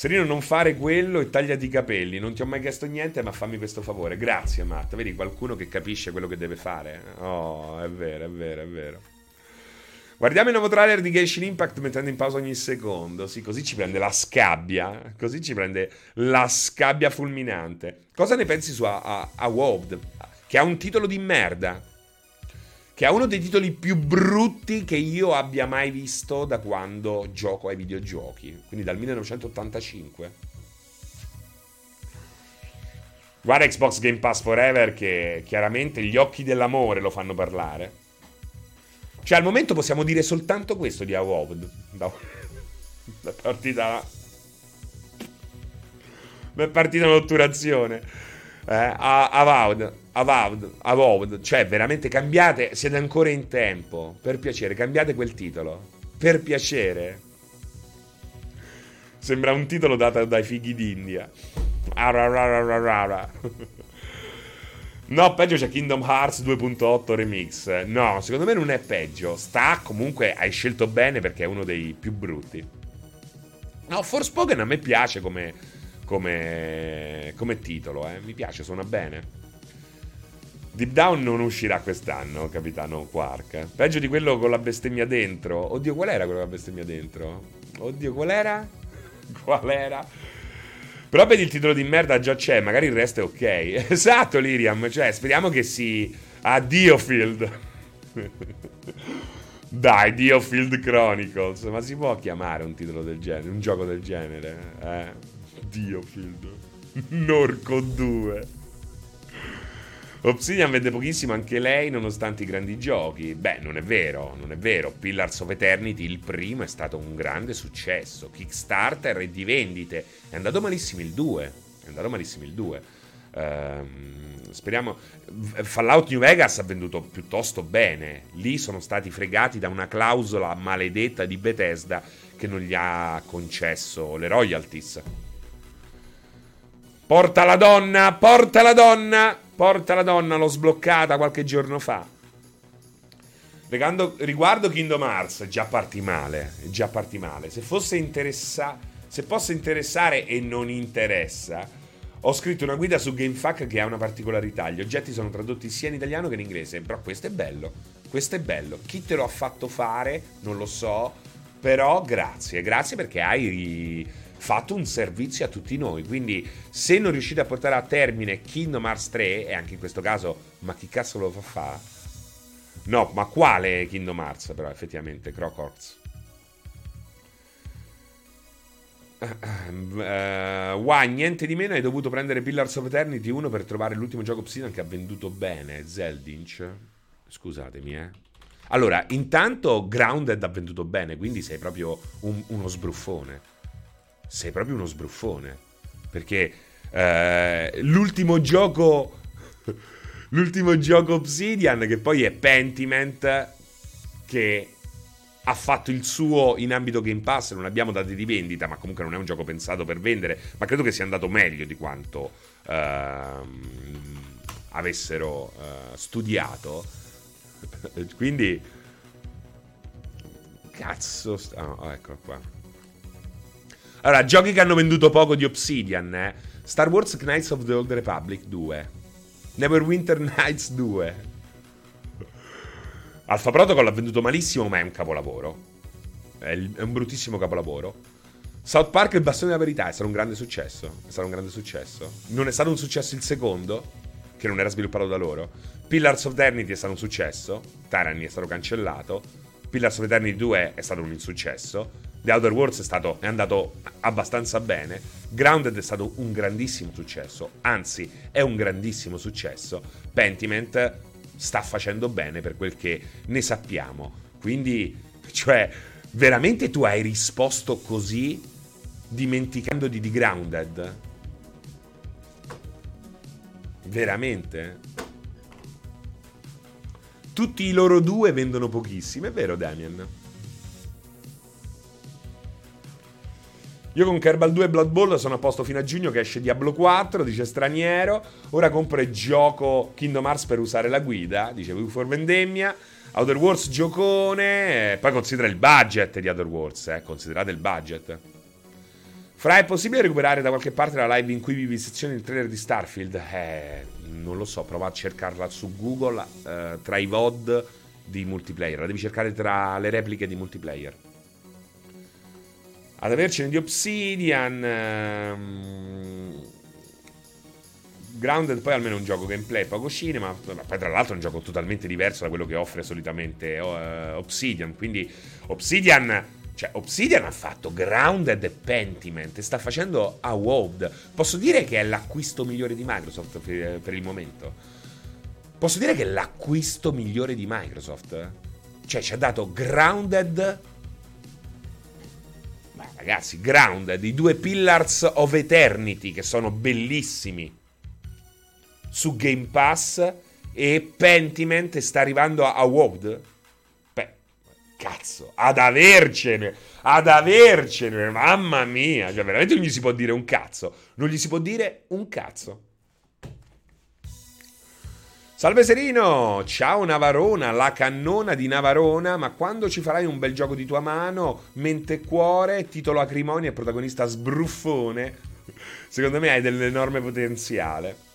Serino, non fare quello e tagliati i capelli. Non ti ho mai chiesto niente, ma fammi questo favore. Grazie, Matt. Vedi qualcuno che capisce quello che deve fare. Oh, è vero, è vero, è vero. Guardiamo il nuovo trailer di Genshin Impact mettendo in pausa ogni secondo. Sì, così ci prende la scabbia. Così ci prende la scabbia fulminante. Cosa ne pensi su a, a, WoW? Che ha un titolo di merda. Che ha uno dei titoli più brutti che io abbia mai visto da quando gioco ai videogiochi. Quindi dal 1985. Guarda Xbox Game Pass Forever che chiaramente gli occhi dell'amore lo fanno parlare. Cioè al momento possiamo dire soltanto questo di WoW. Da, da partita... Da partita un'otturazione. Eh, Avowed, Avowed, Avowed, cioè veramente cambiate, siete ancora in tempo, per piacere, cambiate quel titolo, per piacere. Sembra un titolo dato dai fighi d'India. No, peggio c'è Kingdom Hearts 2.8 Remix. No, secondo me non è peggio. Sta comunque, hai scelto bene perché è uno dei più brutti. No, Forspoken a me piace come, come, come titolo, eh. mi piace, suona bene. Deep Down non uscirà quest'anno, capitano Quark. Peggio di quello con la bestemmia dentro. Oddio, qual era quello con la bestemmia dentro? Oddio, qual era? Qual era? Però vedi il titolo di merda già c'è, magari il resto è ok. Esatto, Liriam, cioè speriamo che si... Addio Field. Dai, Diofield Chronicles. Ma si può chiamare un titolo del genere, un gioco del genere? Eh? Diofield. Norco 2. Obsidian vende pochissimo anche lei, nonostante i grandi giochi. Beh, non è vero, non è vero. Pillars of Eternity, il primo, è stato un grande successo. Kickstarter e di vendite. È andato malissimo il 2. È andato malissimo il 2. Ehm, speriamo. Fallout New Vegas ha venduto piuttosto bene. Lì sono stati fregati da una clausola maledetta di Bethesda che non gli ha concesso le royalties. Porta la donna, porta la donna, porta la donna, l'ho sbloccata qualche giorno fa. Riguardo, riguardo Kingdom Hearts, già parti male, già parti male. Se fosse interessa, se possa interessare e non interessa, ho scritto una guida su GameFAQ che ha una particolarità. Gli oggetti sono tradotti sia in italiano che in inglese. Però questo è bello. Questo è bello. Chi te lo ha fatto fare? Non lo so. Però grazie. Grazie perché hai fatto un servizio a tutti noi. Quindi, se non riuscite a portare a termine Kingdom Hearts 3, e anche in questo caso, ma chi cazzo lo fa fare? No, ma quale Kingdom Hearts? Però, effettivamente, Crocorts. Uh, wow, niente di meno, hai dovuto prendere Pillars of Eternity 1 per trovare l'ultimo gioco Obsidian che ha venduto bene. Zeldinch. Scusatemi, eh. Allora, intanto Grounded ha venduto bene, quindi sei proprio un, uno sbruffone. Sei proprio uno sbruffone. Perché uh, l'ultimo gioco. l'ultimo gioco Obsidian, che poi è Pentiment, che ha fatto il suo in ambito Game Pass, non abbiamo dati di vendita, ma comunque non è un gioco pensato per vendere, ma credo che sia andato meglio di quanto ehm, avessero eh, studiato. Quindi, cazzo, oh, eccolo qua. Allora, giochi che hanno venduto poco di Obsidian, eh? Star Wars Knights of the Old Republic 2, Neverwinter Nights 2, Alpha Protocol ha venduto malissimo, ma è un capolavoro. È, un bruttissimo capolavoro. South Park il bastone della verità è stato un grande successo. È stato un grande successo. Non è stato un successo il secondo, che non era sviluppato da loro. Pillars of Eternity è stato un successo. Tyranny è stato cancellato. Pillars of Eternity 2 è stato un insuccesso. The Outer Worlds è, stato, è andato abbastanza bene. Grounded è stato un grandissimo successo. Anzi, è un grandissimo successo. Pentiment sta facendo bene per quel che ne sappiamo. Quindi, cioè, veramente tu hai risposto così dimenticandoti di Grounded? Veramente? Tutti i loro due vendono pochissimo, è vero Damien? Io con Kerbal 2 e Blood Bowl sono a posto fino a giugno che esce Diablo 4, dice straniero. Ora compro e gioco Kingdom Hearts per usare la guida, dice for Vendemmia. Outer Wars giocone, poi considera il budget di Outer Wars, eh, considerate il budget. Fra, è possibile recuperare da qualche parte la live in cui vi sezioni il trailer di Starfield? Eh, non lo so, prova a cercarla su Google eh, tra i VOD di multiplayer. La devi cercare tra le repliche di multiplayer ad avercene di Obsidian. Ehm, Grounded poi almeno un gioco gameplay, poco cinema, poi tra l'altro è un gioco totalmente diverso da quello che offre solitamente uh, Obsidian, quindi Obsidian, cioè Obsidian ha fatto Grounded e Pentiment e sta facendo a WoW. Posso dire che è l'acquisto migliore di Microsoft per, per il momento? Posso dire che è l'acquisto migliore di Microsoft? Cioè ci ha dato Grounded ragazzi, Grounded, i due Pillars of Eternity che sono bellissimi su Game Pass e Pentiment sta arrivando a, WoW. Beh, cazzo, ad avercene, ad avercene, mamma mia, cioè veramente non gli si può dire un cazzo, non gli si può dire un cazzo. Salve Serino, ciao Navarona, la cannona di Navarona, ma quando ci farai un bel gioco di tua mano, mente e cuore, titolo acrimonia e protagonista sbruffone, secondo me hai dell'enorme potenziale.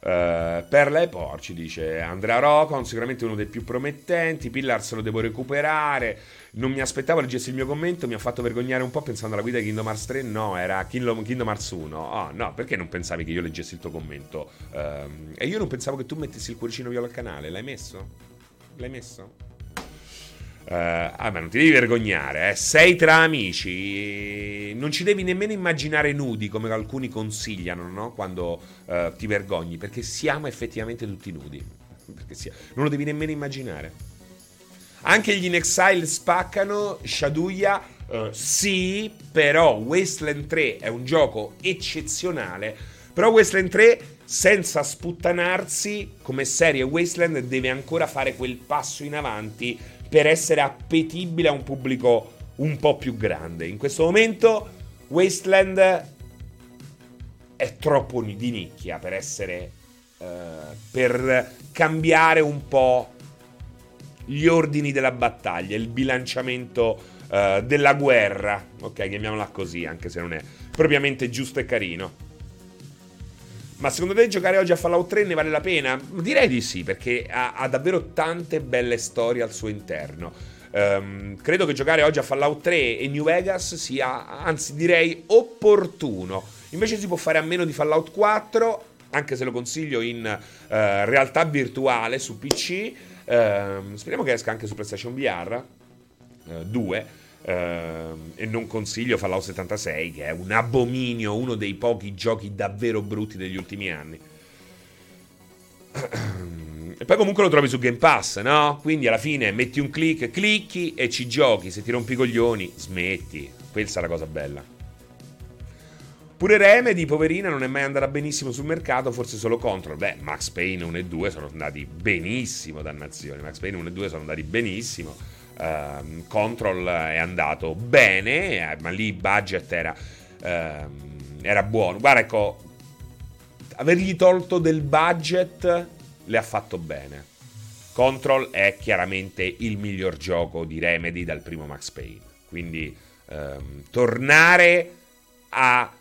Uh, Perla e Porci dice Andrea Rocon, sicuramente uno dei più promettenti. Pillars lo devo recuperare. Non mi aspettavo leggessi il mio commento, mi ha fatto vergognare un po' pensando alla guida di Kingdom Hearts 3. No, era Kingdom, Kingdom Hearts 1. Oh, no, perché non pensavi che io leggessi il tuo commento? Uh, e io non pensavo che tu mettessi il cuoricino viola al canale. L'hai messo? L'hai messo? Uh, ah, ma non ti devi vergognare, eh. Sei tra amici. non ci devi nemmeno immaginare nudi come alcuni consigliano, no? Quando uh, ti vergogni, perché siamo effettivamente tutti nudi. Sia... non lo devi nemmeno immaginare. Anche gli In Exile spaccano, Shaduya uh, sì, però Wasteland 3 è un gioco eccezionale. Però Wasteland 3 senza sputtanarsi come serie Wasteland deve ancora fare quel passo in avanti per essere appetibile a un pubblico un po' più grande. In questo momento Wasteland è troppo di nicchia per essere uh, per cambiare un po' gli ordini della battaglia, il bilanciamento uh, della guerra, ok, chiamiamola così, anche se non è propriamente giusto e carino. Ma secondo te giocare oggi a Fallout 3 ne vale la pena? Direi di sì, perché ha, ha davvero tante belle storie al suo interno. Um, credo che giocare oggi a Fallout 3 e New Vegas sia, anzi direi, opportuno. Invece si può fare a meno di Fallout 4, anche se lo consiglio in uh, realtà virtuale su PC. Uh, ehm, speriamo che esca anche su PlayStation VR uh, 2. e non consiglio Fallout 76, che è un abominio, uno dei pochi giochi davvero brutti degli ultimi anni. E poi comunque lo trovi su Game Pass, no? Quindi alla fine metti un click, clicchi e ci giochi. Se ti rompi i coglioni, smetti. Questa è la cosa bella. Pure Remedy, poverina, non è mai andata benissimo sul mercato, forse solo Control. Beh, Max Payne 1 e 2 sono andati benissimo, dannazione. Max Payne 1 e 2 sono andati benissimo. Uh, Control è andato bene, eh, ma lì il budget era, uh, era buono. Guarda, ecco, avergli tolto del budget le ha fatto bene. Control è chiaramente il miglior gioco di Remedy dal primo Max Payne. Quindi um, tornare a...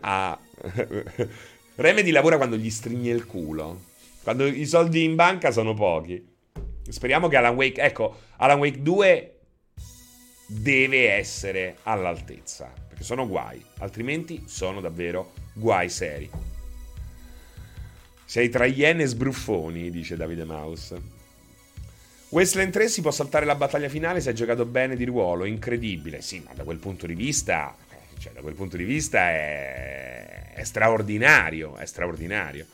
a Remedy lavora quando gli stringe il culo. Quando i soldi in banca sono pochi. Speriamo che Alan Wake... Ecco, Alan Wake 2 deve essere all'altezza. Perché sono guai. Altrimenti sono davvero guai seri. Sei tra iene e sbruffoni, dice Davide Mouse. Wasteland 3 si può saltare la battaglia finale se hai giocato bene di ruolo, incredibile. Sì, ma da quel punto di vista, eh, cioè da quel punto di vista è, è straordinario, è straordinario.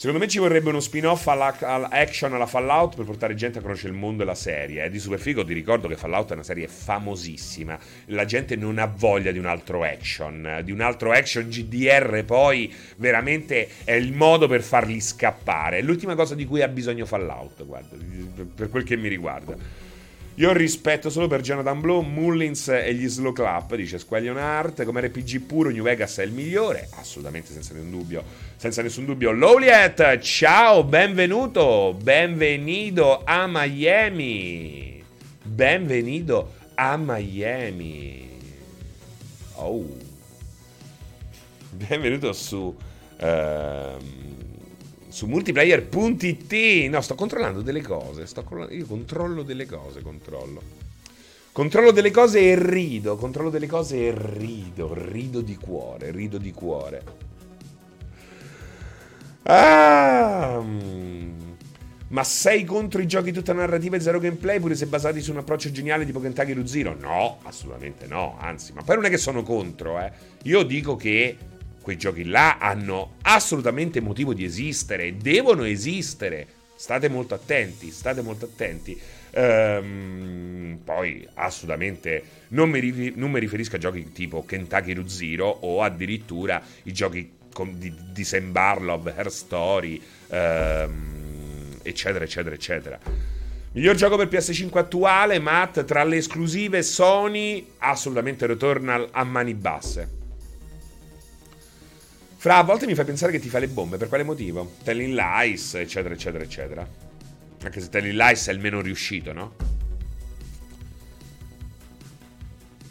Secondo me ci vorrebbe uno spin-off all'action alla Fallout per portare gente a conoscere il mondo e la serie. Eh. Di Superfigo ti ricordo che Fallout è una serie famosissima. La gente non ha voglia di un altro action. Di un altro action GDR poi veramente è il modo per farli scappare. È l'ultima cosa di cui ha bisogno Fallout, guarda, per quel che mi riguarda. Io rispetto solo per Jonathan Blow, Mullins e gli Slow Club, dice Squaglion Art. Come RPG puro, New Vegas è il migliore. Assolutamente, senza nessun dubbio. Senza nessun dubbio. Lowliet, ciao, benvenuto. Benvenuto a Miami. Benvenuto a Miami. Oh. Benvenuto su... Uh, su multiplayer.it. No, sto controllando delle cose. io controllo delle cose, controllo. Controllo delle cose e rido. Controllo delle cose e rido. Rido di cuore, rido di cuore. Ah. Ma sei contro i giochi tutta narrativa e zero gameplay, pure se basati su un approccio geniale tipo Kentucky Root Zero? No, assolutamente no. Anzi, ma poi non è che sono contro, eh. Io dico che quei giochi là hanno assolutamente motivo di esistere, devono esistere. State molto attenti, state molto attenti. Ehm, poi assolutamente non mi, non mi, riferisco a giochi tipo Kentucky Root Zero o addirittura i giochi di, di Sam Barlov, Her Story, ehm, eccetera, eccetera, eccetera. Miglior gioco per PS5 attuale, Matt, tra le esclusive Sony, assolutamente Returnal a mani basse. Fra a volte mi fai pensare che ti fa le bombe, per quale motivo? Telling Lies, eccetera, eccetera, eccetera. Anche se Telling Lies è il meno riuscito, no?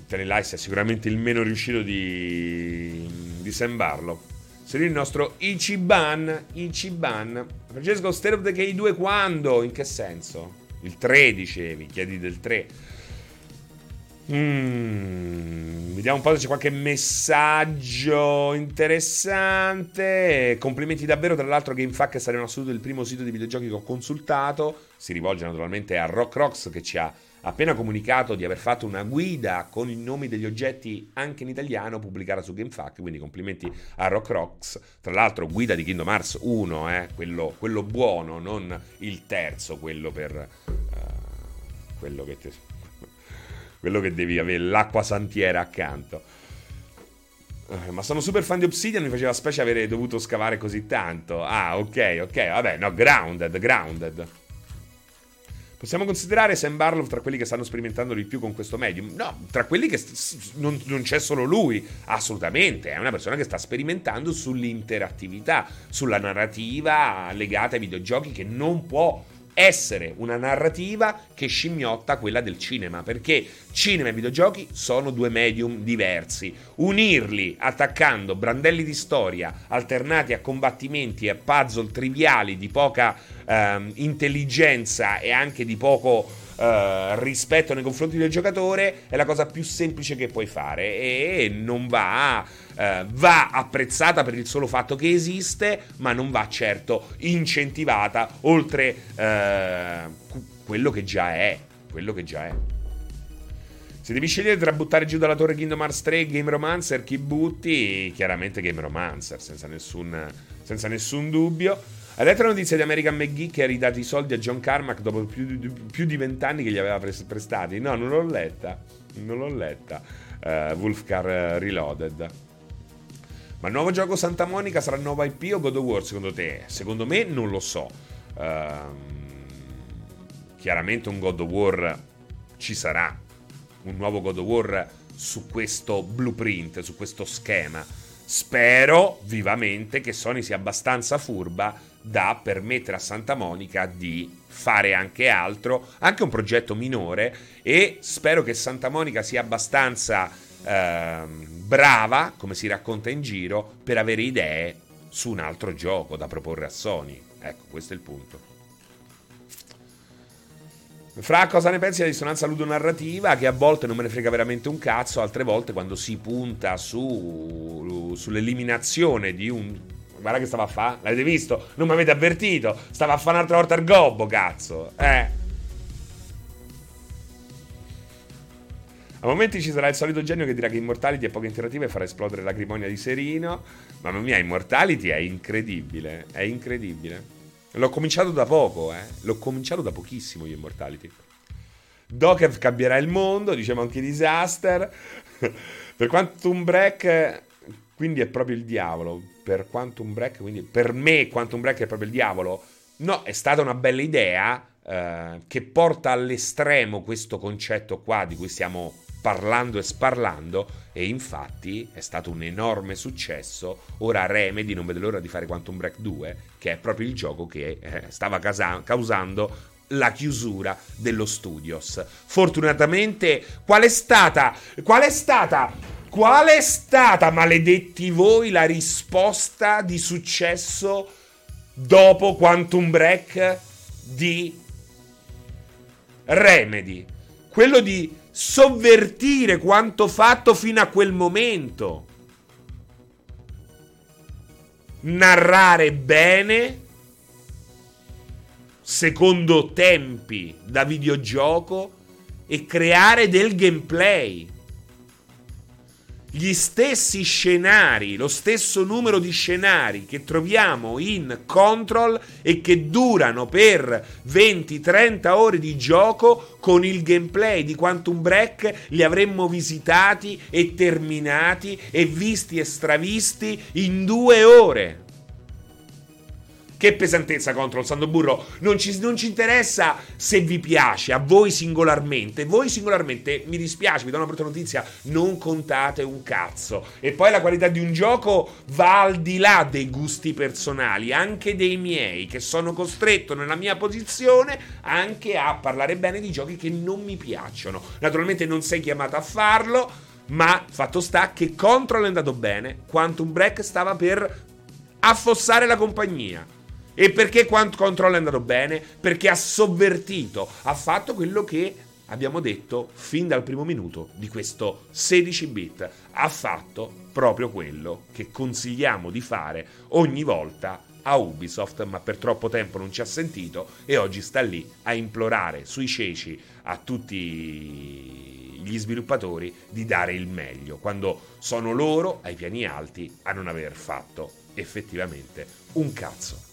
Telling Lies è sicuramente il meno riuscito di, di Sam Barlow. Il nostro Ichiban. Ichiban. Francesco, State of Decay 2 quando? In che senso? Il 3 dicevi, chiedi del 3. Mm, vediamo un po' se c'è qualche messaggio interessante. Complimenti davvero. Tra l'altro, GameFAQ è stato in assoluto il primo sito di videogiochi che ho consultato. Si rivolge naturalmente a Rock Rocks che ci ha appena comunicato di aver fatto una guida con i nomi degli oggetti anche in italiano pubblicata su GameFAQ, quindi complimenti a Rock Rocks. Tra l'altro guida di Kingdom Hearts 1, eh, quello, quello, buono, non il terzo, quello per... Uh, quello che te, quello che devi avere l'acqua santiera accanto. Uh, ma sono super fan di Obsidian, mi faceva specie avere dovuto scavare così tanto. Ah, ok, ok, vabbè, no, grounded, grounded. Possiamo considerare Sam Barlow tra quelli che stanno sperimentando di più con questo medium? No, tra quelli che st- non, non, c'è solo lui, assolutamente, è una persona che sta sperimentando sull'interattività, sulla narrativa legata ai videogiochi che non può essere una narrativa che scimmiotta quella del cinema, perché cinema e videogiochi sono due medium diversi. Unirli attaccando brandelli di storia alternati a combattimenti e puzzle triviali di poca ehm, intelligenza e anche di poco eh, rispetto nei confronti del giocatore è la cosa più semplice che puoi fare e non va, uh, va apprezzata per il solo fatto che esiste, ma non va certo incentivata oltre uh, quello che già è. Quello che già è. Se devi scegliere tra buttare giù dalla torre Kingdom Hearts 3 e Game Romancer, chi butti? Chiaramente Game Romancer, senza nessun, senza nessun dubbio. Letto la notizia di American McGee che ha ridato i soldi a John Carmack dopo più di, vent'anni che gli aveva prestati? No, non l'ho letta. Non l'ho letta. Uh, Wolfcar Reloaded. Ma il nuovo gioco Santa Monica sarà nuova IP o God of War secondo te? Secondo me non lo so. Uh, chiaramente un God of War ci sarà. Un nuovo God of War su questo blueprint, su questo schema. Spero vivamente che Sony sia abbastanza furba da permettere a Santa Monica di fare anche altro, anche un progetto minore e spero che Santa Monica sia abbastanza eh, brava, come si racconta in giro, per avere idee su un altro gioco da proporre a Sony. Ecco, questo è il punto. Fra cosa ne pensi della dissonanza ludonarrativa? Che a volte non me ne frega veramente un cazzo, altre volte quando si punta su, sull'eliminazione di un Guarda che stava a fare. L'avete visto? Non mi avete avvertito. Stava a fare un'altra volta il gobbo, cazzo. Eh. A momenti ci sarà il solito genio che dirà che Immortality è poco interattiva e farà esplodere la lacrimonia di Serino. Mamma mia, Immortality è incredibile. È incredibile. L'ho cominciato da poco, eh. L'ho cominciato da pochissimo io Immortality. Dokev cambierà il mondo, diciamo anche Disaster. per Quantum Break, quindi è proprio il diavolo per Quantum Break, quindi per me Quantum Break è proprio il diavolo. No, è stata una bella idea eh, che porta all'estremo questo concetto qua di cui stiamo parlando e sparlando e infatti è stato un enorme successo. Ora Remedy non vede l'ora di fare Quantum Break 2, che è proprio il gioco che eh, stava casa- causando la chiusura dello studios. Fortunatamente, qual è stata? Qual è stata Qual è stata, maledetti voi, la risposta di successo dopo Quantum Break di Remedy? Quello di sovvertire quanto fatto fino a quel momento. Narrare bene, secondo tempi da videogioco, e creare del gameplay gli stessi scenari, lo stesso numero di scenari che troviamo in Control e che durano per 20-30 ore di gioco con il gameplay di Quantum Break li avremmo visitati e terminati e visti e stravisti in due ore. Che pesantezza contro il Sando Burro. Non ci, non ci, interessa se vi piace, a voi singolarmente. Voi singolarmente, mi dispiace, vi do una brutta notizia, non contate un cazzo. E poi la qualità di un gioco va al di là dei gusti personali, anche dei miei, che sono costretto nella mia posizione anche a parlare bene di giochi che non mi piacciono. Naturalmente non sei chiamato a farlo, ma fatto sta che Control è andato bene, Quantum Break stava per affossare la compagnia. E perché Quant Control è andato bene? Perché ha sovvertito, ha fatto quello che abbiamo detto fin dal primo minuto di questo 16 bit. Ha fatto proprio quello che consigliamo di fare ogni volta a Ubisoft, ma per troppo tempo non ci ha sentito e oggi sta lì a implorare sui ceci a tutti gli sviluppatori di dare il meglio, quando sono loro ai piani alti a non aver fatto effettivamente un cazzo.